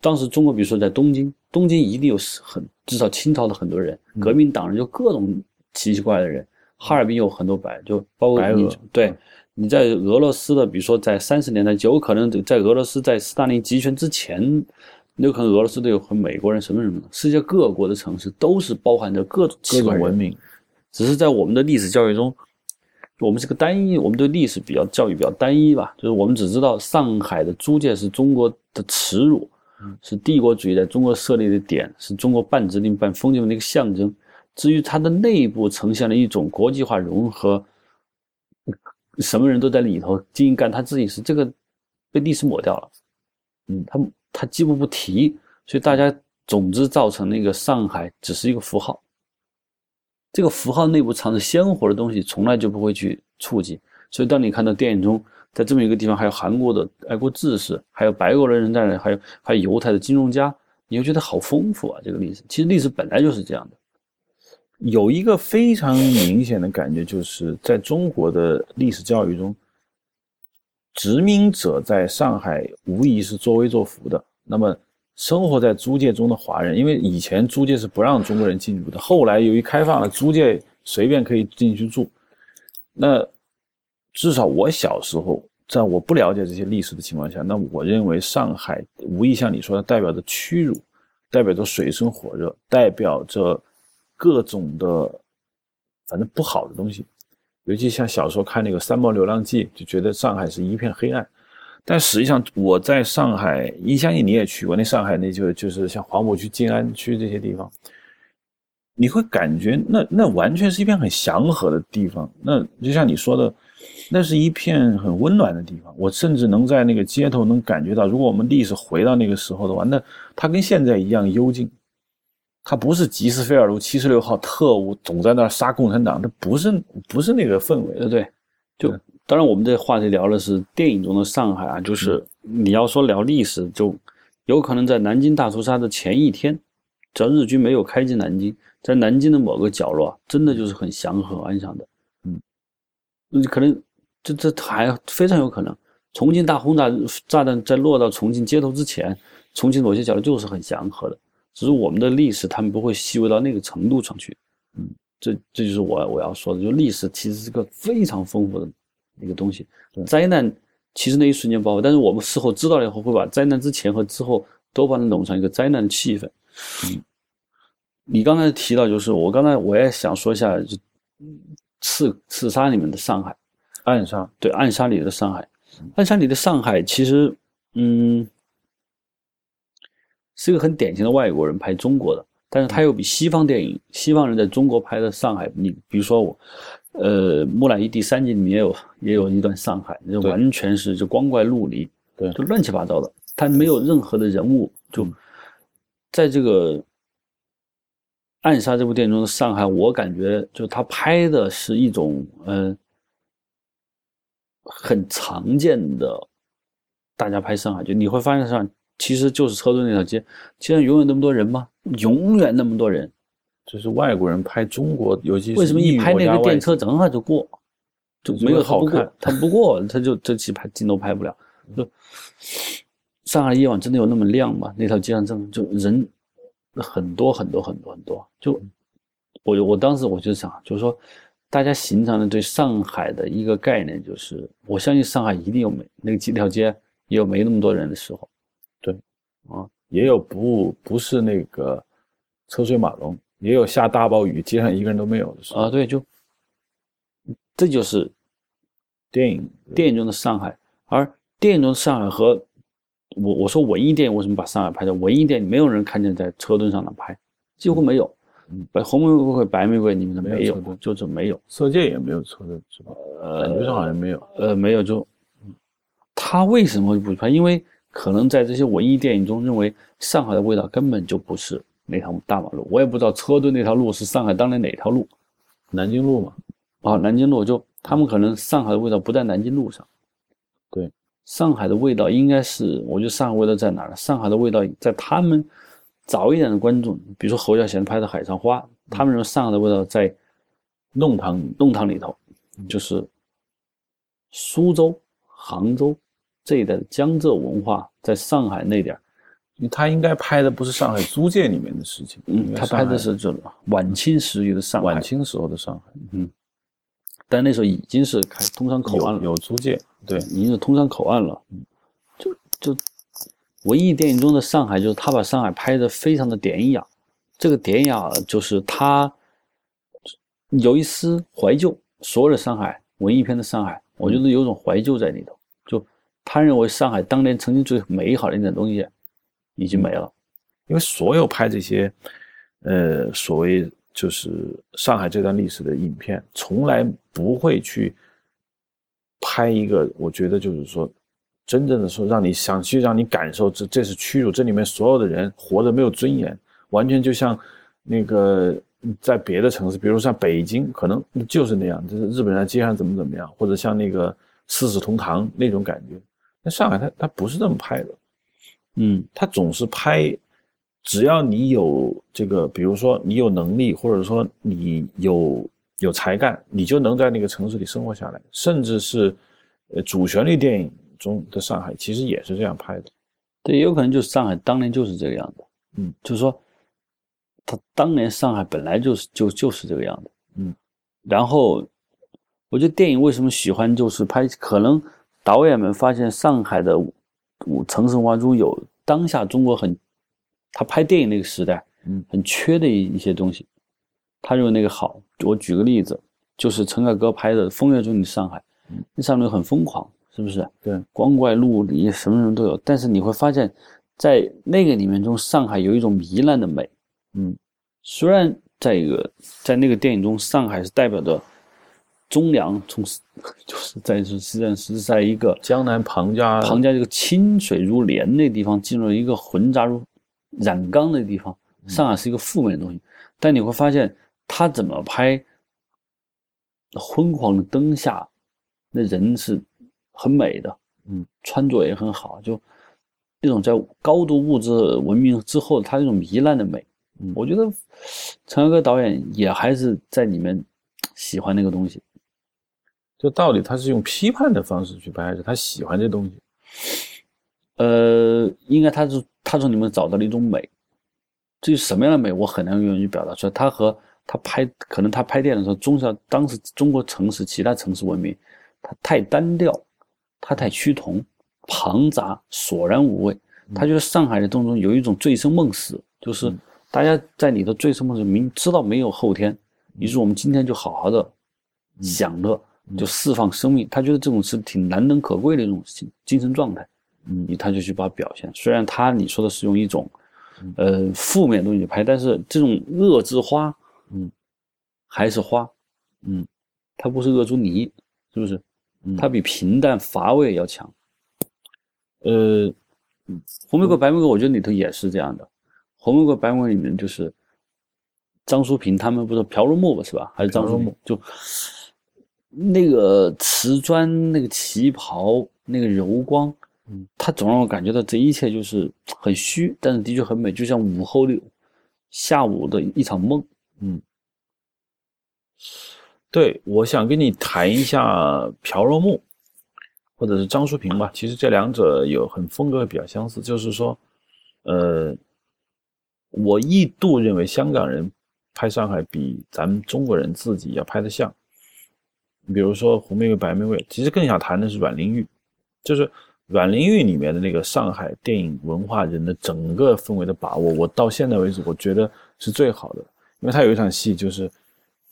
当时中国比如说在东京，东京一定有很至少清朝的很多人，革命党人就各种奇奇怪怪的人，哈尔滨有很多白，就包括你对。你在俄罗斯的，比如说在三十年代，就有可能在俄罗斯在斯大林集权之前，有可能俄罗斯都有和美国人什么什么的。世界各国的城市都是包含着各种各种文明，只是在我们的历史教育中，我们是个单一，我们对历史比较教育比较单一吧。就是我们只知道上海的租界是中国的耻辱，是帝国主义在中国设立的点，是中国半殖民半封建的一个象征。至于它的内部呈现了一种国际化融合。什么人都在里头经营干他自己是这个被历史抹掉了，嗯，他他几乎不提，所以大家总之造成那个上海只是一个符号，这个符号内部藏着鲜活的东西，从来就不会去触及。所以当你看到电影中，在这么一个地方还有韩国的爱国志士，还有白国的人在那，还有还有犹太的金融家，你会觉得好丰富啊！这个历史其实历史本来就是这样的。有一个非常明显的感觉，就是在中国的历史教育中，殖民者在上海无疑是作威作福的。那么，生活在租界中的华人，因为以前租界是不让中国人进入的，后来由于开放了租界，随便可以进去住。那至少我小时候，在我不了解这些历史的情况下，那我认为上海无疑像你说的，代表着屈辱，代表着水深火热，代表着。各种的，反正不好的东西，尤其像小时候看那个《三毛流浪记》，就觉得上海是一片黑暗。但实际上，我在上海，你相信你也去过那上海，那就就是像黄浦区、静安区这些地方，你会感觉那那完全是一片很祥和的地方。那就像你说的，那是一片很温暖的地方。我甚至能在那个街头能感觉到，如果我们历史回到那个时候的话，那它跟现在一样幽静。他不是吉斯菲尔路七十六号特务总在那儿杀共产党，他不是不是那个氛围，对不对？就当然我们这话题聊的是电影中的上海啊，就是你要说聊历史，就有可能在南京大屠杀的前一天，只要日军没有开进南京，在南京的某个角落，真的就是很祥和安详的。嗯，可能这这还非常有可能。重庆大轰炸炸弹在落到重庆街头之前，重庆某些角落就是很祥和的，只是我们的历史他们不会细微到那个程度上去。嗯，这这就是我我要说的，就历史其实是个非常丰富的一个东西。灾难其实那一瞬间爆发，但是我们事后知道了以后，会把灾难之前和之后都把它弄成一个灾难的气氛。嗯，你刚才提到，就是我刚才我也想说一下，就刺刺杀里面的上海，暗杀对暗杀里的上海。暗杀里的上海其实，嗯，是一个很典型的外国人拍中国的，但是他又比西方电影、西方人在中国拍的上海，你比如说我，呃，《木乃伊》第三集里面也有也有一段上海，那完全是就光怪陆离，对，就乱七八糟的，他没有任何的人物，就在这个暗杀这部电影中的上海，我感觉就他拍的是一种，嗯。很常见的，大家拍上海就你会发现上其实就是车队那条街，街上永远那么多人吗？永远那么多人，这是外国人拍中国，尤其为什么一拍那个电车正好就过，就没有好看，他不过他就这期拍镜头拍不了。就上海夜晚真的有那么亮吗？那条街上真就人很多很多很多很多，就我我当时我就想，就是说。大家形成了对上海的一个概念就是，我相信上海一定有没那个几条街也有没那么多人的时候，对，啊，也有不不是那个车水马龙，也有下大暴雨街上一个人都没有的时候啊，对，就这就是电影电影中的上海，而电影中的上海和我我说文艺电影为什么把上海拍的文艺电影没有人看见在车墩上的拍，几乎没有。嗯白红玫瑰、白玫瑰，你们的没有，就是没有。色戒也没有车的是吧？呃，感觉上好像没有。呃，没有就，他为什么不拍？因为可能在这些文艺电影中，认为上海的味道根本就不是那条大马路。我也不知道车队那条路是上海当年哪条路，南京路嘛。啊，南京路就他们可能上海的味道不在南京路上。对，上海的味道应该是，我觉得上海味道在哪儿？上海的味道在他们。早一点的观众，比如说侯孝贤拍的《海上花》，他们认为上海的味道在弄堂弄堂里头，就是苏州、杭州这一代的江浙文化在上海那点儿他应该拍的不是上海租界里面的事情，嗯，他拍的是这晚清时期的上海，晚清时候的上海，嗯，但那时候已经是开通商口岸了，有租界，对，已经是通商口岸了，嗯就就。文艺电影中的上海，就是他把上海拍的非常的典雅。这个典雅就是他有一丝怀旧。所有的上海文艺片的上海，我觉得有种怀旧在里头。他认为上海当年曾经最美好的一点东西已经没了。因为所有拍这些呃所谓就是上海这段历史的影片，从来不会去拍一个，我觉得就是说。真正的说，让你想去让你感受，这这是屈辱。这里面所有的人活着没有尊严，完全就像那个在别的城市，比如像北京，可能就是那样，就是日本人在街上怎么怎么样，或者像那个四世同堂那种感觉。那上海他他不是这么拍的，嗯，他总是拍，只要你有这个，比如说你有能力，或者说你有有才干，你就能在那个城市里生活下来，甚至是呃主旋律电影。中的上海其实也是这样拍的，对，也有可能就是上海当年就是这个样子，嗯，就是说，他当年上海本来就是就就是这个样子，嗯，然后我觉得电影为什么喜欢就是拍，可能导演们发现上海的五城市文化中有当下中国很他拍电影那个时代，嗯，很缺的一一些东西，他认为那个好。我举个例子，就是陈凯歌拍的《风月中的上海》，那上面很疯狂。是不是？对，光怪陆离，什么什么都有。但是你会发现，在那个里面中，上海有一种糜烂的美。嗯，虽然在一个在那个电影中，上海是代表着中粮，从就是在是实际上是在一个江南庞家庞家这个清水如莲那地方，进入了一个混杂如染缸的地方。上海是一个负面的东西，但你会发现，他怎么拍昏黄的灯下，那人是。很美的，嗯，穿着也很好，就那种在高度物质文明之后，他那种糜烂的美，嗯，我觉得陈凯歌导演也还是在里面喜欢那个东西。就到底他是用批判的方式去拍，还是他喜欢这东西？呃，应该他是他从里面找到了一种美，至于什么样的美，我很难用语言表达出来。他和他拍，可能他拍电影的时候，中小当时中国城市其他城市文明，它太单调，它太趋同、庞杂、索然无味。他觉得上海的当中有一种醉生梦死，就是大家在里头醉生梦死，明知道没有后天，于是我们今天就好好的享乐，就释放生命。他觉得这种是挺难能可贵的一种精精神状态。嗯，他就去把表现。虽然他你说的是用一种，呃，负面东西拍，但是这种恶之花，嗯，还是花，嗯，它不是恶之泥，是不是？它比平淡乏味要强。呃，红玫瑰、白玫瑰，我觉得里头也是这样的。红玫瑰、白玫瑰里面就是张淑平他们不是朴如木吧，是吧？还是张淑木？就那个瓷砖，那个旗袍，那个柔光。嗯，它总让我感觉到这一切就是很虚，但是的确很美，就像午后的下午的一场梦。嗯，对，我想跟你谈一下朴若木，或者是张淑平吧。其实这两者有很风格比较相似，就是说，呃，我一度认为香港人拍上海比咱们中国人自己要拍得像。比如说红玫瑰、白玫瑰，其实更想谈的是阮玲玉，就是。阮玲玉里面的那个上海电影文化人的整个氛围的把握，我到现在为止我觉得是最好的。因为他有一场戏，就是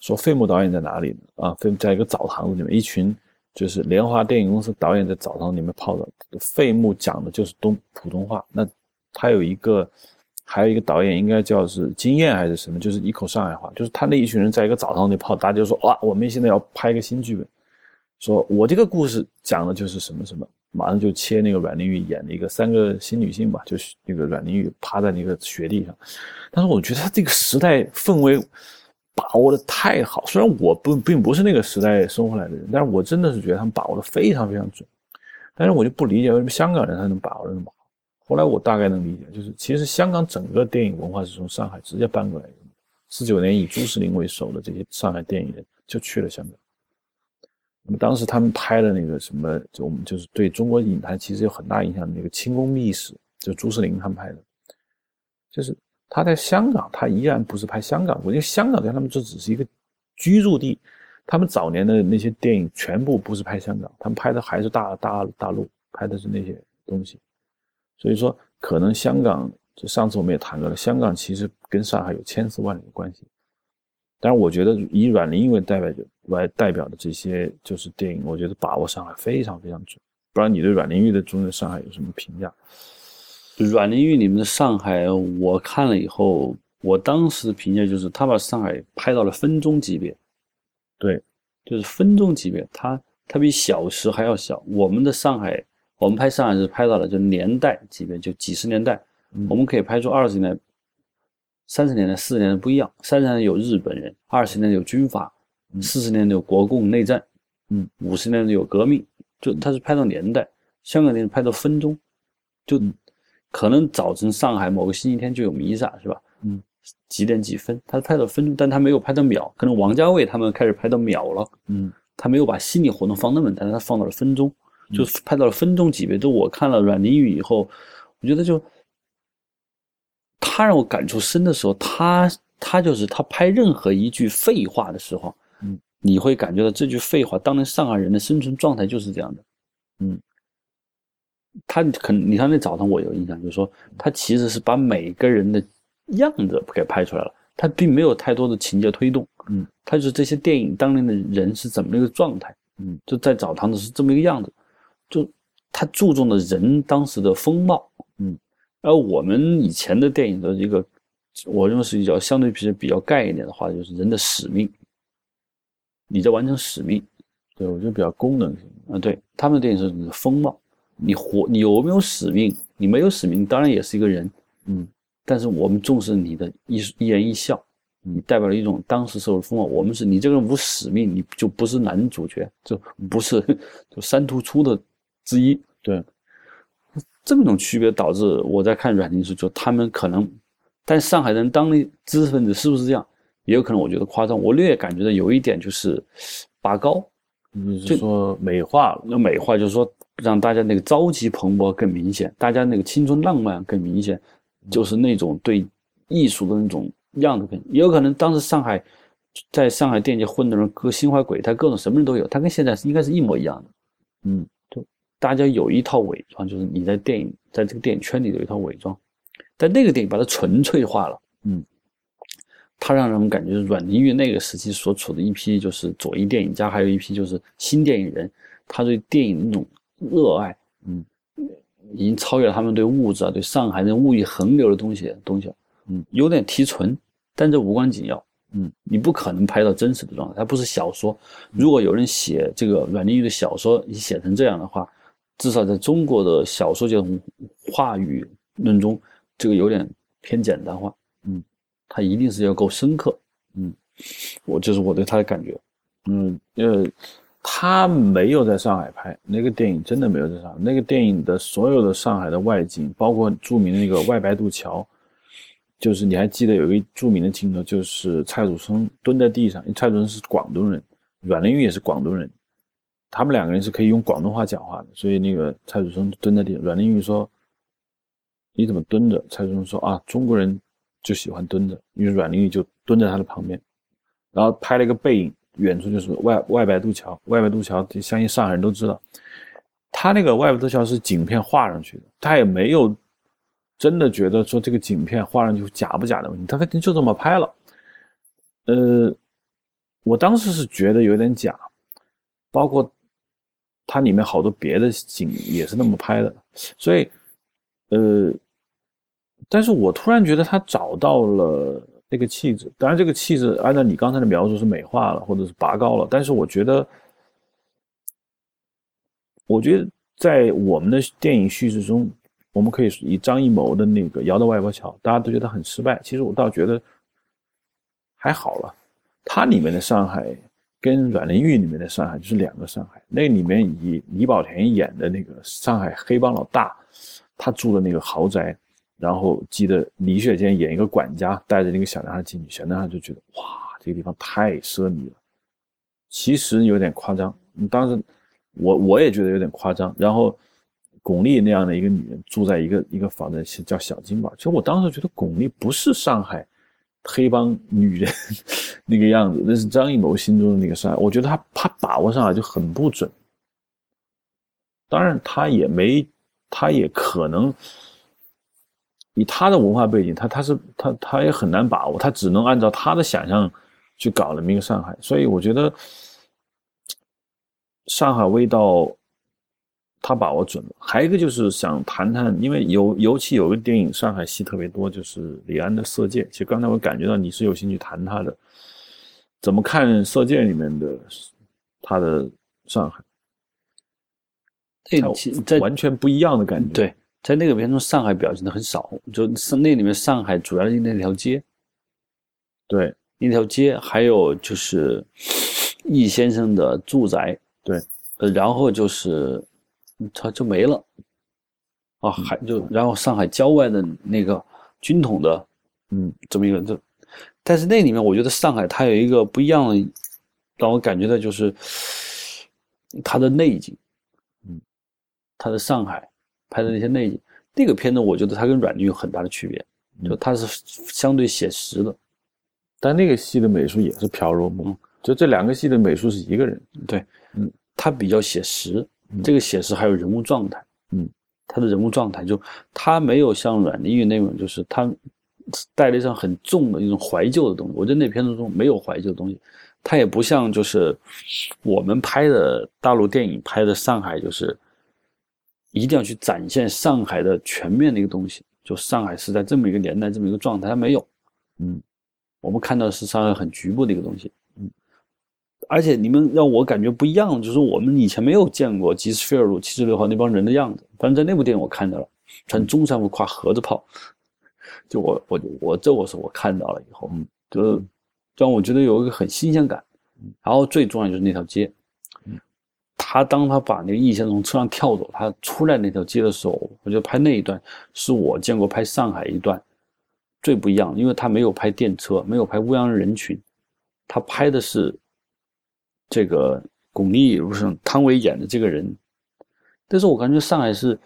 说费穆导演在哪里呢？啊，费在一个澡堂子里面，一群就是莲花电影公司导演在澡堂里面泡的。费穆讲的就是东普通话，那他有一个，还有一个导演应该叫是金燕还是什么，就是一口上海话。就是他那一群人在一个澡堂里泡，大家就说哇，我们现在要拍一个新剧本，说我这个故事讲的就是什么什么。马上就切那个阮玲玉演的一个三个新女性吧，就是那个阮玲玉趴在那个雪地上。但是我觉得他这个时代氛围把握的太好，虽然我不并不是那个时代生活来的人，但是我真的是觉得他们把握的非常非常准。但是我就不理解为什么香港人他能把握的那么好。后来我大概能理解，就是其实香港整个电影文化是从上海直接搬过来的。四九年以朱世林为首的这些上海电影人就去了香港。那么当时他们拍的那个什么，就我们就是对中国影坛其实有很大影响的那个《清宫秘史》，就朱世林他们拍的，就是他在香港，他依然不是拍香港，因为香港对他们这只是一个居住地。他们早年的那些电影全部不是拍香港，他们拍的还是大大大陆，拍的是那些东西。所以说，可能香港，就上次我们也谈过了，香港其实跟上海有千丝万缕的关系。但是我觉得以阮玲玉为代表的为代表的这些就是电影，我觉得把握上海非常非常准。不知道你对阮玲玉的中的上海有什么评价？阮玲玉里面的上海，我看了以后，我当时的评价就是他把上海拍到了分钟级别。对，就是分钟级别，它它比小时还要小。我们的上海，我们拍上海是拍到了就年代级别，就几十年代，我们可以拍出二十年代。三十年代、四十年代不一样，三十年代有日本人，二十年代有军阀，四十年代有国共内战，嗯，五十年代有革命，就他是拍到年代。香港电影拍到分钟，就可能早晨上海某个星期天就有弥撒，是吧？嗯，几点几分？他拍到分钟，但他没有拍到秒。可能王家卫他们开始拍到秒了，嗯，他没有把心理活动放那么大，他放到了分钟，就拍到了分钟级别。就我看了阮玲玉以后，我觉得就。他让我感触深的时候，他他就是他拍任何一句废话的时候，嗯，你会感觉到这句废话，当年上海人的生存状态就是这样的，嗯，他可能你看那早上我有印象，就是说他其实是把每个人的样子给拍出来了，他并没有太多的情节推动，嗯，他就是这些电影当年的人是怎么一个状态，嗯，就在澡堂子是这么一个样子，就他注重的人当时的风貌，嗯。而我们以前的电影的一个，我认为是比较相对比较比较概念的话，就是人的使命，你在完成使命，对我觉得比较功能性啊。对他们的电影是风貌，你活你有没有使命？你没有使命，当然也是一个人，嗯。但是我们重视你的一一言一笑，你代表了一种当时社会风貌。我们是你这个人无使命，你就不是男主角，就不是 [LAUGHS] 就三突出的之一，对。这么一种区别导致我在看阮玲时，就他们可能，但上海人当地知识分子是不是这样？也有可能，我觉得夸张。我略感觉到有一点就是拔高，就是说美化了？那美化就是说让大家那个朝气蓬勃更明显，大家那个青春浪漫更明显，就是那种对艺术的那种样子更。也有可能当时上海，在上海电影界混的人，各心怀鬼胎，各种什么人都有，他跟现在是应该是一模一样的。嗯，就大家有一套伪装，就是你在电影在这个电影圈里有一套伪装，但那个电影把它纯粹化了。嗯。他让人们感觉是阮玲玉那个时期所处的一批就是左翼电影家，还有一批就是新电影人，他对电影那种热爱，嗯，已经超越了他们对物质啊、对上海那物欲横流的东西东西，嗯，有点提纯，但这无关紧要，嗯，你不可能拍到真实的状态，它不是小说。如果有人写这个阮玲玉的小说，你写成这样的话，至少在中国的小说界话语论中，这个有点偏简单化。嗯他一定是要够深刻，嗯，我这是我对他的感觉，嗯，呃，他没有在上海拍那个电影，真的没有在上海。那个电影的所有的上海的外景，包括著名的那个外白渡桥，就是你还记得有一著名的镜头，就是蔡祖生蹲在地上，因为蔡祖生是广东人，阮玲玉也是广东人，他们两个人是可以用广东话讲话的，所以那个蔡祖生蹲在地上，阮玲玉说：“你怎么蹲着？”蔡祖生说：“啊，中国人。”就喜欢蹲着，因为阮玲玉就蹲在他的旁边，然后拍了一个背影，远处就是外外白渡桥。外白渡桥，相信上海人都知道，他那个外白渡桥是景片画上去的，他也没有真的觉得说这个景片画上去假不假的问题，他反正就这么拍了。呃，我当时是觉得有点假，包括它里面好多别的景也是那么拍的，所以，呃。但是我突然觉得他找到了那个气质，当然这个气质按照你刚才的描述是美化了或者是拔高了，但是我觉得，我觉得在我们的电影叙事中，我们可以以张艺谋的那个《摇到外婆桥》，大家都觉得很失败，其实我倒觉得还好了。它里面的上海跟阮玲玉里面的上海就是两个上海，那里面以李保田演的那个上海黑帮老大，他住的那个豪宅。然后记得李雪健演一个管家，带着那个小男孩进去，小男孩就觉得哇，这个地方太奢靡了，其实有点夸张。当时我我也觉得有点夸张。然后巩俐那样的一个女人住在一个一个房子，叫小金宝。其实我当时觉得巩俐不是上海黑帮女人 [LAUGHS] 那个样子，那是张艺谋心中的那个上海。我觉得他他把握上海就很不准。当然他也没，他也可能。以他的文化背景，他他是他他也很难把握，他只能按照他的想象去搞那么一个上海。所以我觉得上海味道他把握准了。还有一个就是想谈谈，因为尤尤其有个电影上海戏特别多，就是李安的《色戒》。其实刚才我感觉到你是有兴趣谈他的，怎么看《色戒》里面的他的上海？这完全不一样的感觉。对。在那个片中，上海表现的很少，就是那里面上海主要是那条街，对，那条街，还有就是 [SNIFFS] 易先生的住宅，对，呃，然后就是他就没了，啊，还就然后上海郊外的那个军统的，嗯，这么一个这，但是那里面我觉得上海它有一个不一样的，让我感觉到就是它的内景，嗯，它的上海。拍的那些内景，那个片子我觉得它跟阮玲有很大的区别，就它是相对写实的，但那个戏的美术也是朴若梦，就这两个戏的美术是一个人，对，嗯，他比较写实，这个写实还有人物状态，嗯，他的人物状态就他没有像阮玲玉那种，就是他带了一张很重的一种怀旧的东西，我觉得那片子中没有怀旧的东西，他也不像就是我们拍的大陆电影拍的上海就是。一定要去展现上海的全面的一个东西，就上海是在这么一个年代，这么一个状态，它没有，嗯，我们看到是上海很局部的一个东西，嗯，而且你们让我感觉不一样，就是我们以前没有见过吉斯菲尔路七十六号那帮人的样子，反正在那部电影我看到了，穿中山服挎盒子炮，就我我我这我是我看到了以后，嗯，就是让我觉得有一个很新鲜感，然后最重要就是那条街。他当他把那个易先从车上跳走，他出来那条街的时候，我觉得拍那一段是我见过拍上海一段最不一样，因为他没有拍电车，没有拍乌泱人群，他拍的是这个巩俐不是汤唯演的这个人，但是我感觉上海是，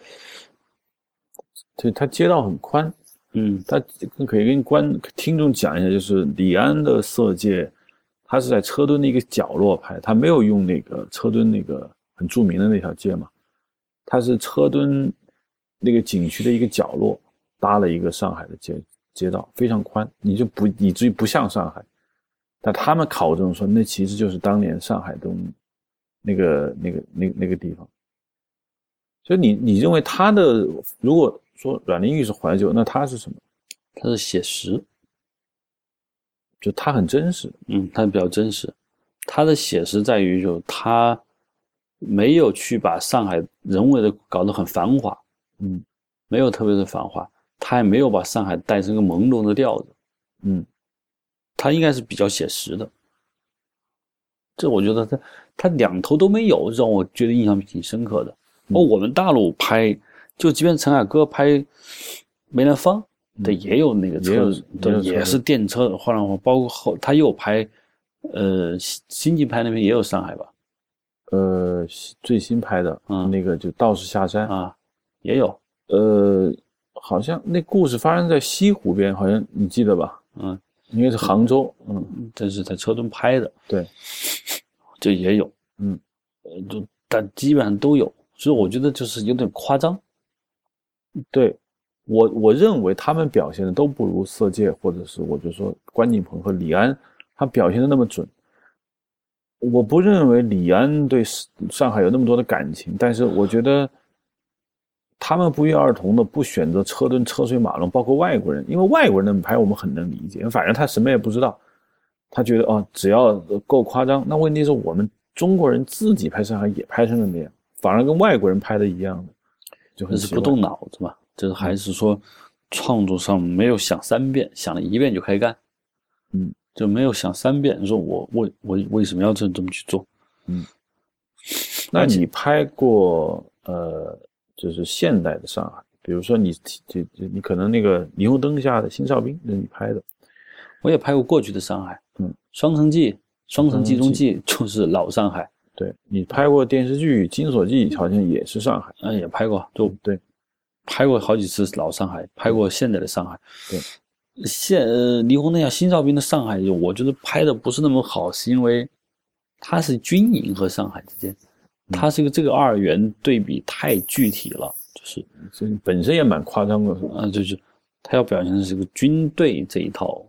对，它街道很宽，嗯，它可以跟观听众讲一下，就是李安的《色戒》，他是在车墩的一个角落拍，他没有用那个车墩那个很著名的那条街嘛，他是车墩那个景区的一个角落搭了一个上海的街街道，非常宽，你就不以至于不像上海。但他们考证说，那其实就是当年上海东那个那个那个那个地方。所以你你认为他的如果说阮玲玉是怀旧，那他是什么？他是写实，就他很真实，嗯，他比较真实。他的写实在于，就他没有去把上海人为的搞得很繁华，嗯没有特别的繁华，他也没有把上海带成个朦胧的调子，嗯它应该是比较写实的。这我觉得它它两头都没有，让我觉得印象挺深刻的。哦，我们大陆拍，就即便陈凯歌拍梅兰芳，对，也有那个车，对，也是电车换来换，包括后他又拍，呃，新新晋拍那边也有上海吧？呃，最新拍的，嗯那个就道士下山，啊，也有，呃，好像那故事发生在西湖边，好像你记得吧？嗯，应该是杭州，嗯，这是在车墩拍的，对，这也有，嗯，呃，就但基本上都有，所以我觉得就是有点夸张。对。我我认为他们表现的都不如《色戒》或者是我就说关锦鹏和李安他表现的那么准。我不认为李安对上海有那么多的感情，但是我觉得他们不约而同的不选择车墩车水马龙，包括外国人，因为外国人那么拍我们很能理解，反正他什么也不知道，他觉得哦只要够夸张。那问题是我们中国人自己拍上海也拍成了那样，反而跟外国人拍的一样的，就是不动脑子嘛？就是还是说创作上没有想三遍，想了一遍就开干，嗯，就没有想三遍，说我为我为什么要这这么去做？嗯那你拍过呃，就是现代的上海，比如说你就就你可能那个霓虹灯下的新哨兵，那是你拍的，我也拍过过去的上海，嗯，《双城记》《双城记中记》就是老上海，对你拍过电视剧《金锁记》，好像也是上海，嗯，也拍过，就对，拍过好几次老上海，拍过现在的上海。对，现呃霓虹灯下新哨兵的上海，我觉得拍的不是那么好，是因为它是军营和上海之间，它是一个这个二元对比太具体了，就是这本身也蛮夸张的，啊，就是他要表现的是个军队这一套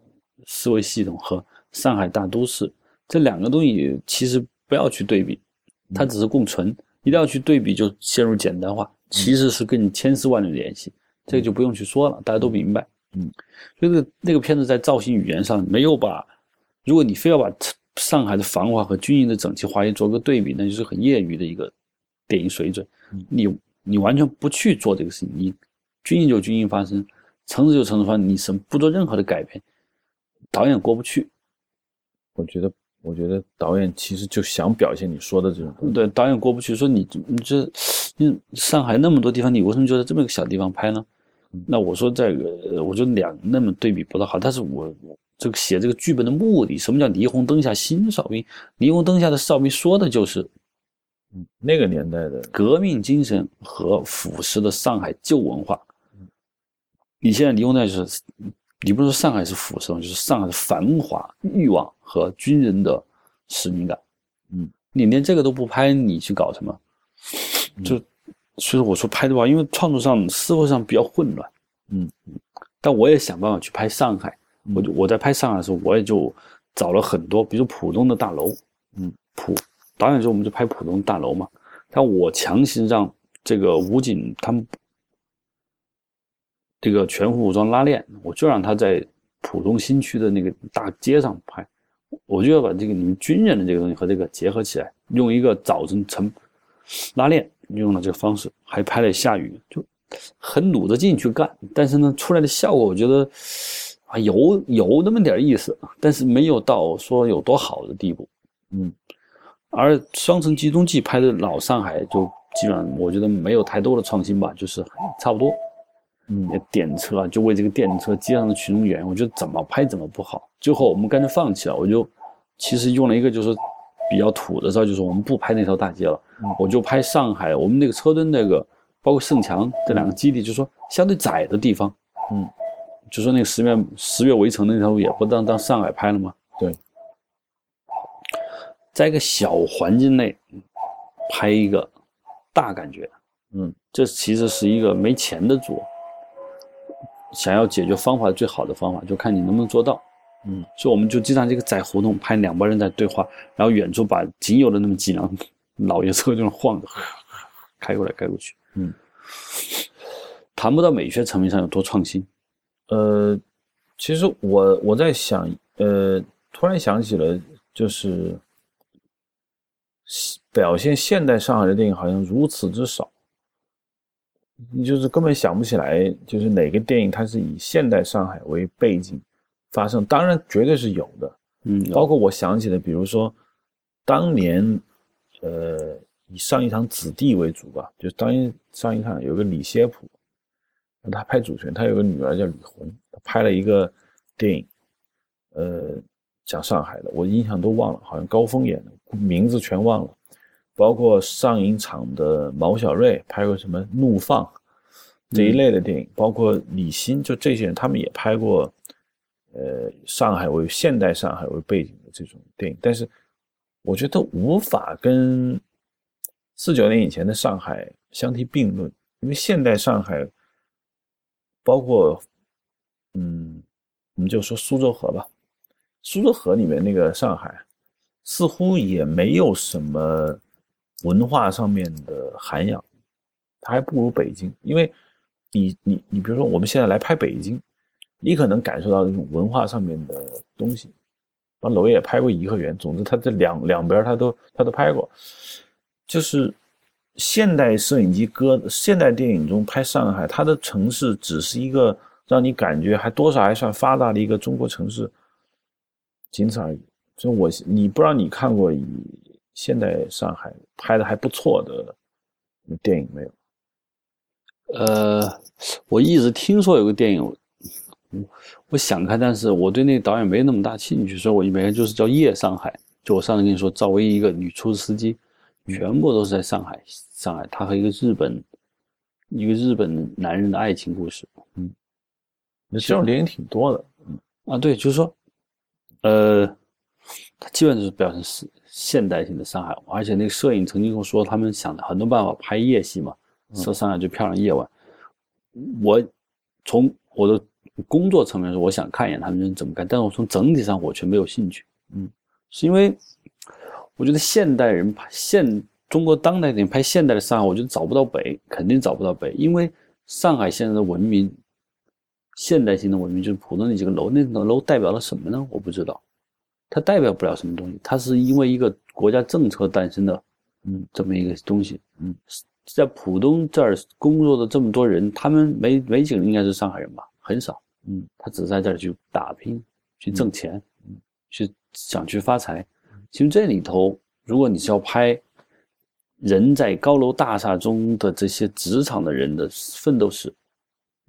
思维系统和上海大都市这两个东西，其实不要去对比，它只是共存。一定要去对比，就陷入简单化，其实是跟你千丝万缕联系，这个就不用去说了，大家都明白。嗯，所以那个那个片子在造型语言上没有把，如果你非要把上海的繁华和军营的整齐划一做个对比，那就是很业余的一个电影水准。你你完全不去做这个事情，你军营就军营发生，城市就城市发生，你什么不做任何的改变，导演过不去。我觉得，我觉得导演其实就想表现你说的这种东西，对，导演过不去，说你你这，你上海那么多地方，你为什么就在这么一个小地方拍呢？那我说这个，呃我觉得两那么对比不大好。但是我我这个写这个剧本的目的，什么叫霓虹灯下新哨兵？霓虹灯下的哨兵说的就是嗯，那个年代的，革命精神和腐蚀的上海旧文化。你现在霓虹灯就是，你不是说上海是腐蚀吗？就是上海的繁华、欲望和军人的使命感。嗯，你连这个都不拍，你去搞什么？就所以我说拍的话，因为创作上、思维上比较混乱。嗯，但我也想办法去拍上海。我就我在拍上海的时候，我也就找了很多，比如浦东的大楼。嗯，浦导演说我们就拍浦东大楼嘛，但我强行让这个武警他们这个全副武装拉练，我就让他在浦东新区的那个大街上拍，我就要把这个你们军人的这个东西和这个结合起来，用一个早晨晨拉练用了这个方式，还拍了下雨，就很努着劲去干，但是呢，出来的效果我觉得啊有有那么点意思，但是没有到说有多好的地步。嗯，而《双城集中记》拍的老上海就基本上我觉得没有太多的创新吧，就是差不多。嗯，电车啊就为这个电车街上的群众演员，我觉得怎么拍怎么不好，最后我们干脆放弃了。我就其实用了一个就是比较土的招，就是我们不拍那条大街了，嗯我就拍上海我们那个车墩那个，包括盛强这两个基地，就是说相对窄的地方，嗯，就说那个十月十月围城那条路也不当当上海拍了吗？对，在一个小环境内拍一个大感觉，嗯，这其实是一个没钱的主，想要解决方法最好的方法，就看你能不能做到。嗯，所以我们就经常这个窄胡同拍两拨人在对话，然后远处把仅有的那么几辆老爷车就那晃着，开过来开过去。嗯，谈不到美学层面上有多创新。呃，其实我我在想，呃，突然想起了，就是表现现代上海的电影好像如此之少，你就是根本想不起来，就是哪个电影它是以现代上海为背景发生，当然绝对是有的，嗯，包括我想起的，比如说当年，呃，以上一堂子弟为主吧，就是当年上一堂有个李歇普，他拍主权，他有个女儿叫李红，他拍了一个电影，呃，讲上海的，我印象都忘了，好像高峰演的，名字全忘了。包括上影厂的毛小瑞拍过什么《怒放》这一类的电影，包括李欣，就这些人，他们也拍过，呃，上海为现代上海为背景的这种电影，但是我觉得无法跟四九年以前的上海相提并论，因为现代上海，包括，嗯，我们就说苏州河吧，苏州河里面那个上海，似乎也没有什么。文化上面的涵养，它还不如北京，因为你你你比如说我们现在来拍北京，你可能感受到这种文化上面的东西。把娄烨也拍过颐和园，总之他这两两边他都他都拍过，就是现代摄影机搁现代电影中拍上海，它的城市只是一个让你感觉还多少还算发达的一个中国城市，仅此而已。所以我你不知道你看过以。现代上海拍的还不错的电影没有？呃，我一直听说有个电影，我想看，但是我对那个导演没那么大兴趣，所以我一没就是叫《夜上海》。就我上次跟你说，赵薇一个女出租司机，全部都是在上海。上海，他和一个日本一个日本男人的爱情故事。嗯，那这种电影挺多的。嗯啊，对，就是说，呃，他基本就是表现是。现代性的上海，而且那个摄影曾经跟我说，他们想很多办法拍夜戏嘛，说上海最漂亮夜晚。我从我的工作层面说，我想看一眼他们是怎么干，但是我从整体上我却没有兴趣。嗯，是因为我觉得现代人拍现中国当代电影拍现代的上海，我觉得找不到北，肯定找不到北，因为上海现在的文明，现代性的文明就是普通那几个楼，那楼代表了什么呢？我不知道。它代表不了什么东西，它是因为一个国家政策诞生的，嗯，这么一个东西，嗯，在浦东这儿工作的这么多人，他们没没几个人应该是上海人吧？很少，嗯，他只在这儿去打拼，去挣钱，嗯，去想去发财。其实这里头，如果你是要拍人在高楼大厦中的这些职场的人的奋斗史，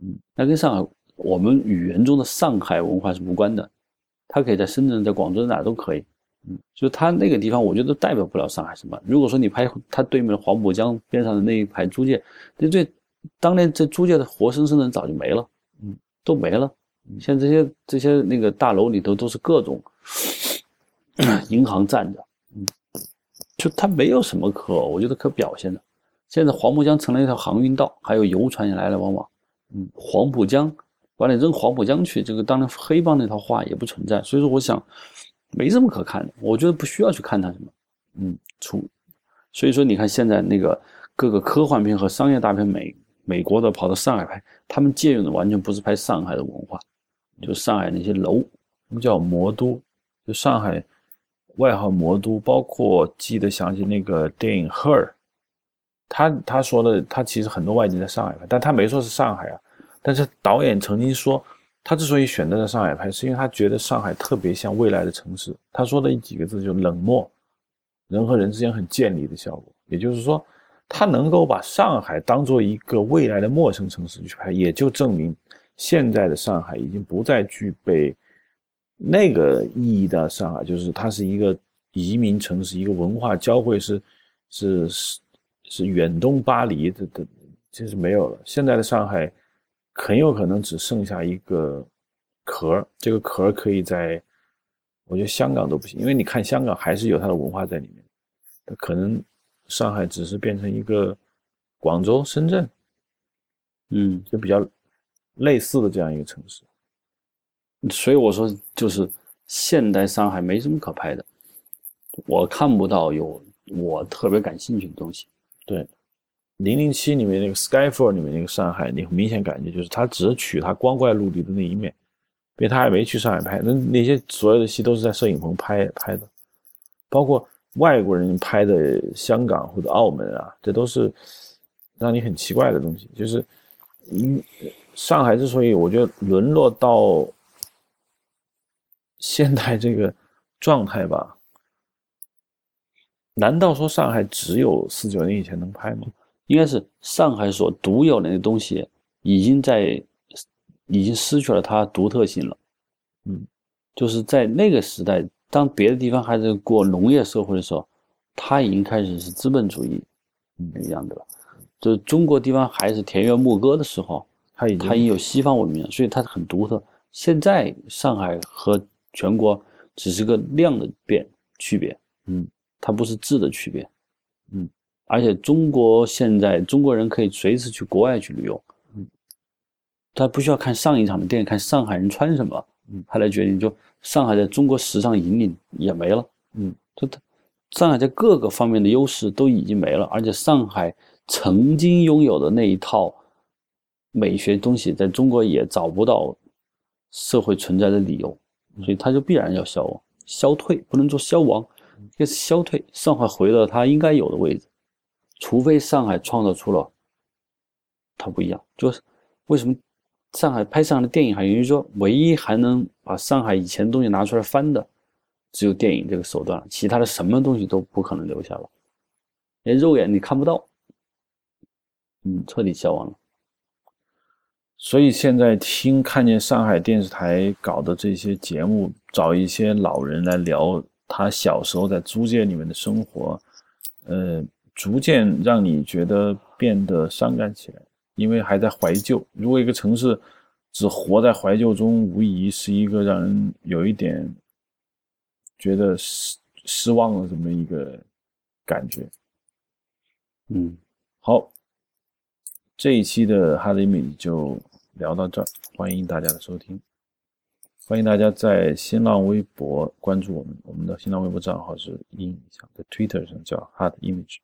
嗯，那跟上海我们语言中的上海文化是无关的。他可以在深圳、在广州哪都可以，嗯，就他那个地方，我觉得代表不了上海什么。如果说你拍他对面的黄浦江边上的那一排租界，那这当年这租界的活生生的人早就没了，嗯，都没了。现在这些这些那个大楼里头都是各种 [CLEARS THROAT] 银行站着，嗯，就它没有什么可我觉得可表现的。现在黄浦江成了一条航运道，还有游船也来来往往，嗯，黄浦江。把你扔黄浦江去，这个当然黑帮那套话也不存在，所以说我想没什么可看的，我觉得不需要去看它什么，嗯，出，所以说你看现在那个各个科幻片和商业大片，美美国的跑到上海拍，他们借用的完全不是拍上海的文化，就上海那些楼，我们叫魔都，就上海外号魔都，包括记得想起那个电影《Her》，他他说的他其实很多外景在上海拍，但他没说是上海啊。但是导演曾经说，他之所以选择在上海拍，是因为他觉得上海特别像未来的城市。他说的几个字就冷漠，人和人之间很建立的效果。也就是说，他能够把上海当做一个未来的陌生城市去拍，也就证明现在的上海已经不再具备那个意义的上海，就是它是一个移民城市，一个文化交汇是是是是远东巴黎的的，其实没有了。现在的上海很有可能只剩下一个壳，这个壳可以在，我觉得香港都不行，因为你看香港还是有它的文化在里面，它可能上海只是变成一个广州、深圳，嗯，就比较类似的这样一个城市。所以我说就是现代上海没什么可拍的，我看不到有我特别感兴趣的东西。对，零零七里面那个 Skyfall 里面那个上海，你明显感觉就是他只取他光怪陆离的那一面，因为他还没去上海拍，那那些所有的戏都是在摄影棚拍拍的，包括外国人拍的香港或者澳门啊，这都是让你很奇怪的东西。就是，嗯，上海之所以我觉得沦落到。现在这个状态吧，难道说上海只有四九年以前能拍吗？应该是上海所独有的那东西，已经在已经失去了它独特性了。嗯，就是在那个时代，当别的地方还在过农业社会的时候，它已经开始是资本主义那个样子了。就是中国地方还是田园牧歌的时候，它已它已经有西方文明，所以它很独特。现在上海和全国只是个量的变区别，嗯，它不是质的区别，嗯，而且中国现在中国人可以随时去国外去旅游，嗯，他不需要看上一场的电影，看上海人穿什么，嗯，他来决定。就上海在中国时尚引领也没了，嗯，就他上海在各个方面的优势都已经没了，而且上海曾经拥有的那一套美学东西，在中国也找不到社会存在的理由。所以它就必然要消亡、消退，不能说消亡，该是消退。上海回到它应该有的位置，除非上海创造出了它不一样。就是为什么上海拍上海的电影，还有人说，唯一还能把上海以前东西拿出来翻的，只有电影这个手段，其他的什么东西都不可能留下了，连肉眼你看不到，嗯，彻底消亡了。所以现在听看见上海电视台搞的这些节目，找一些老人来聊他小时候在租界里面的生活，呃，逐渐让你觉得变得伤感起来，因为还在怀旧。如果一个城市只活在怀旧中，无疑是一个让人有一点觉得失失望的这么一个感觉。嗯，好，这一期的哈雷米就。聊到这儿，欢迎大家的收听，欢迎大家在新浪微博关注我们，我们的新浪微博账号是“音影像”，在 Twitter 上叫 “Hard Image”。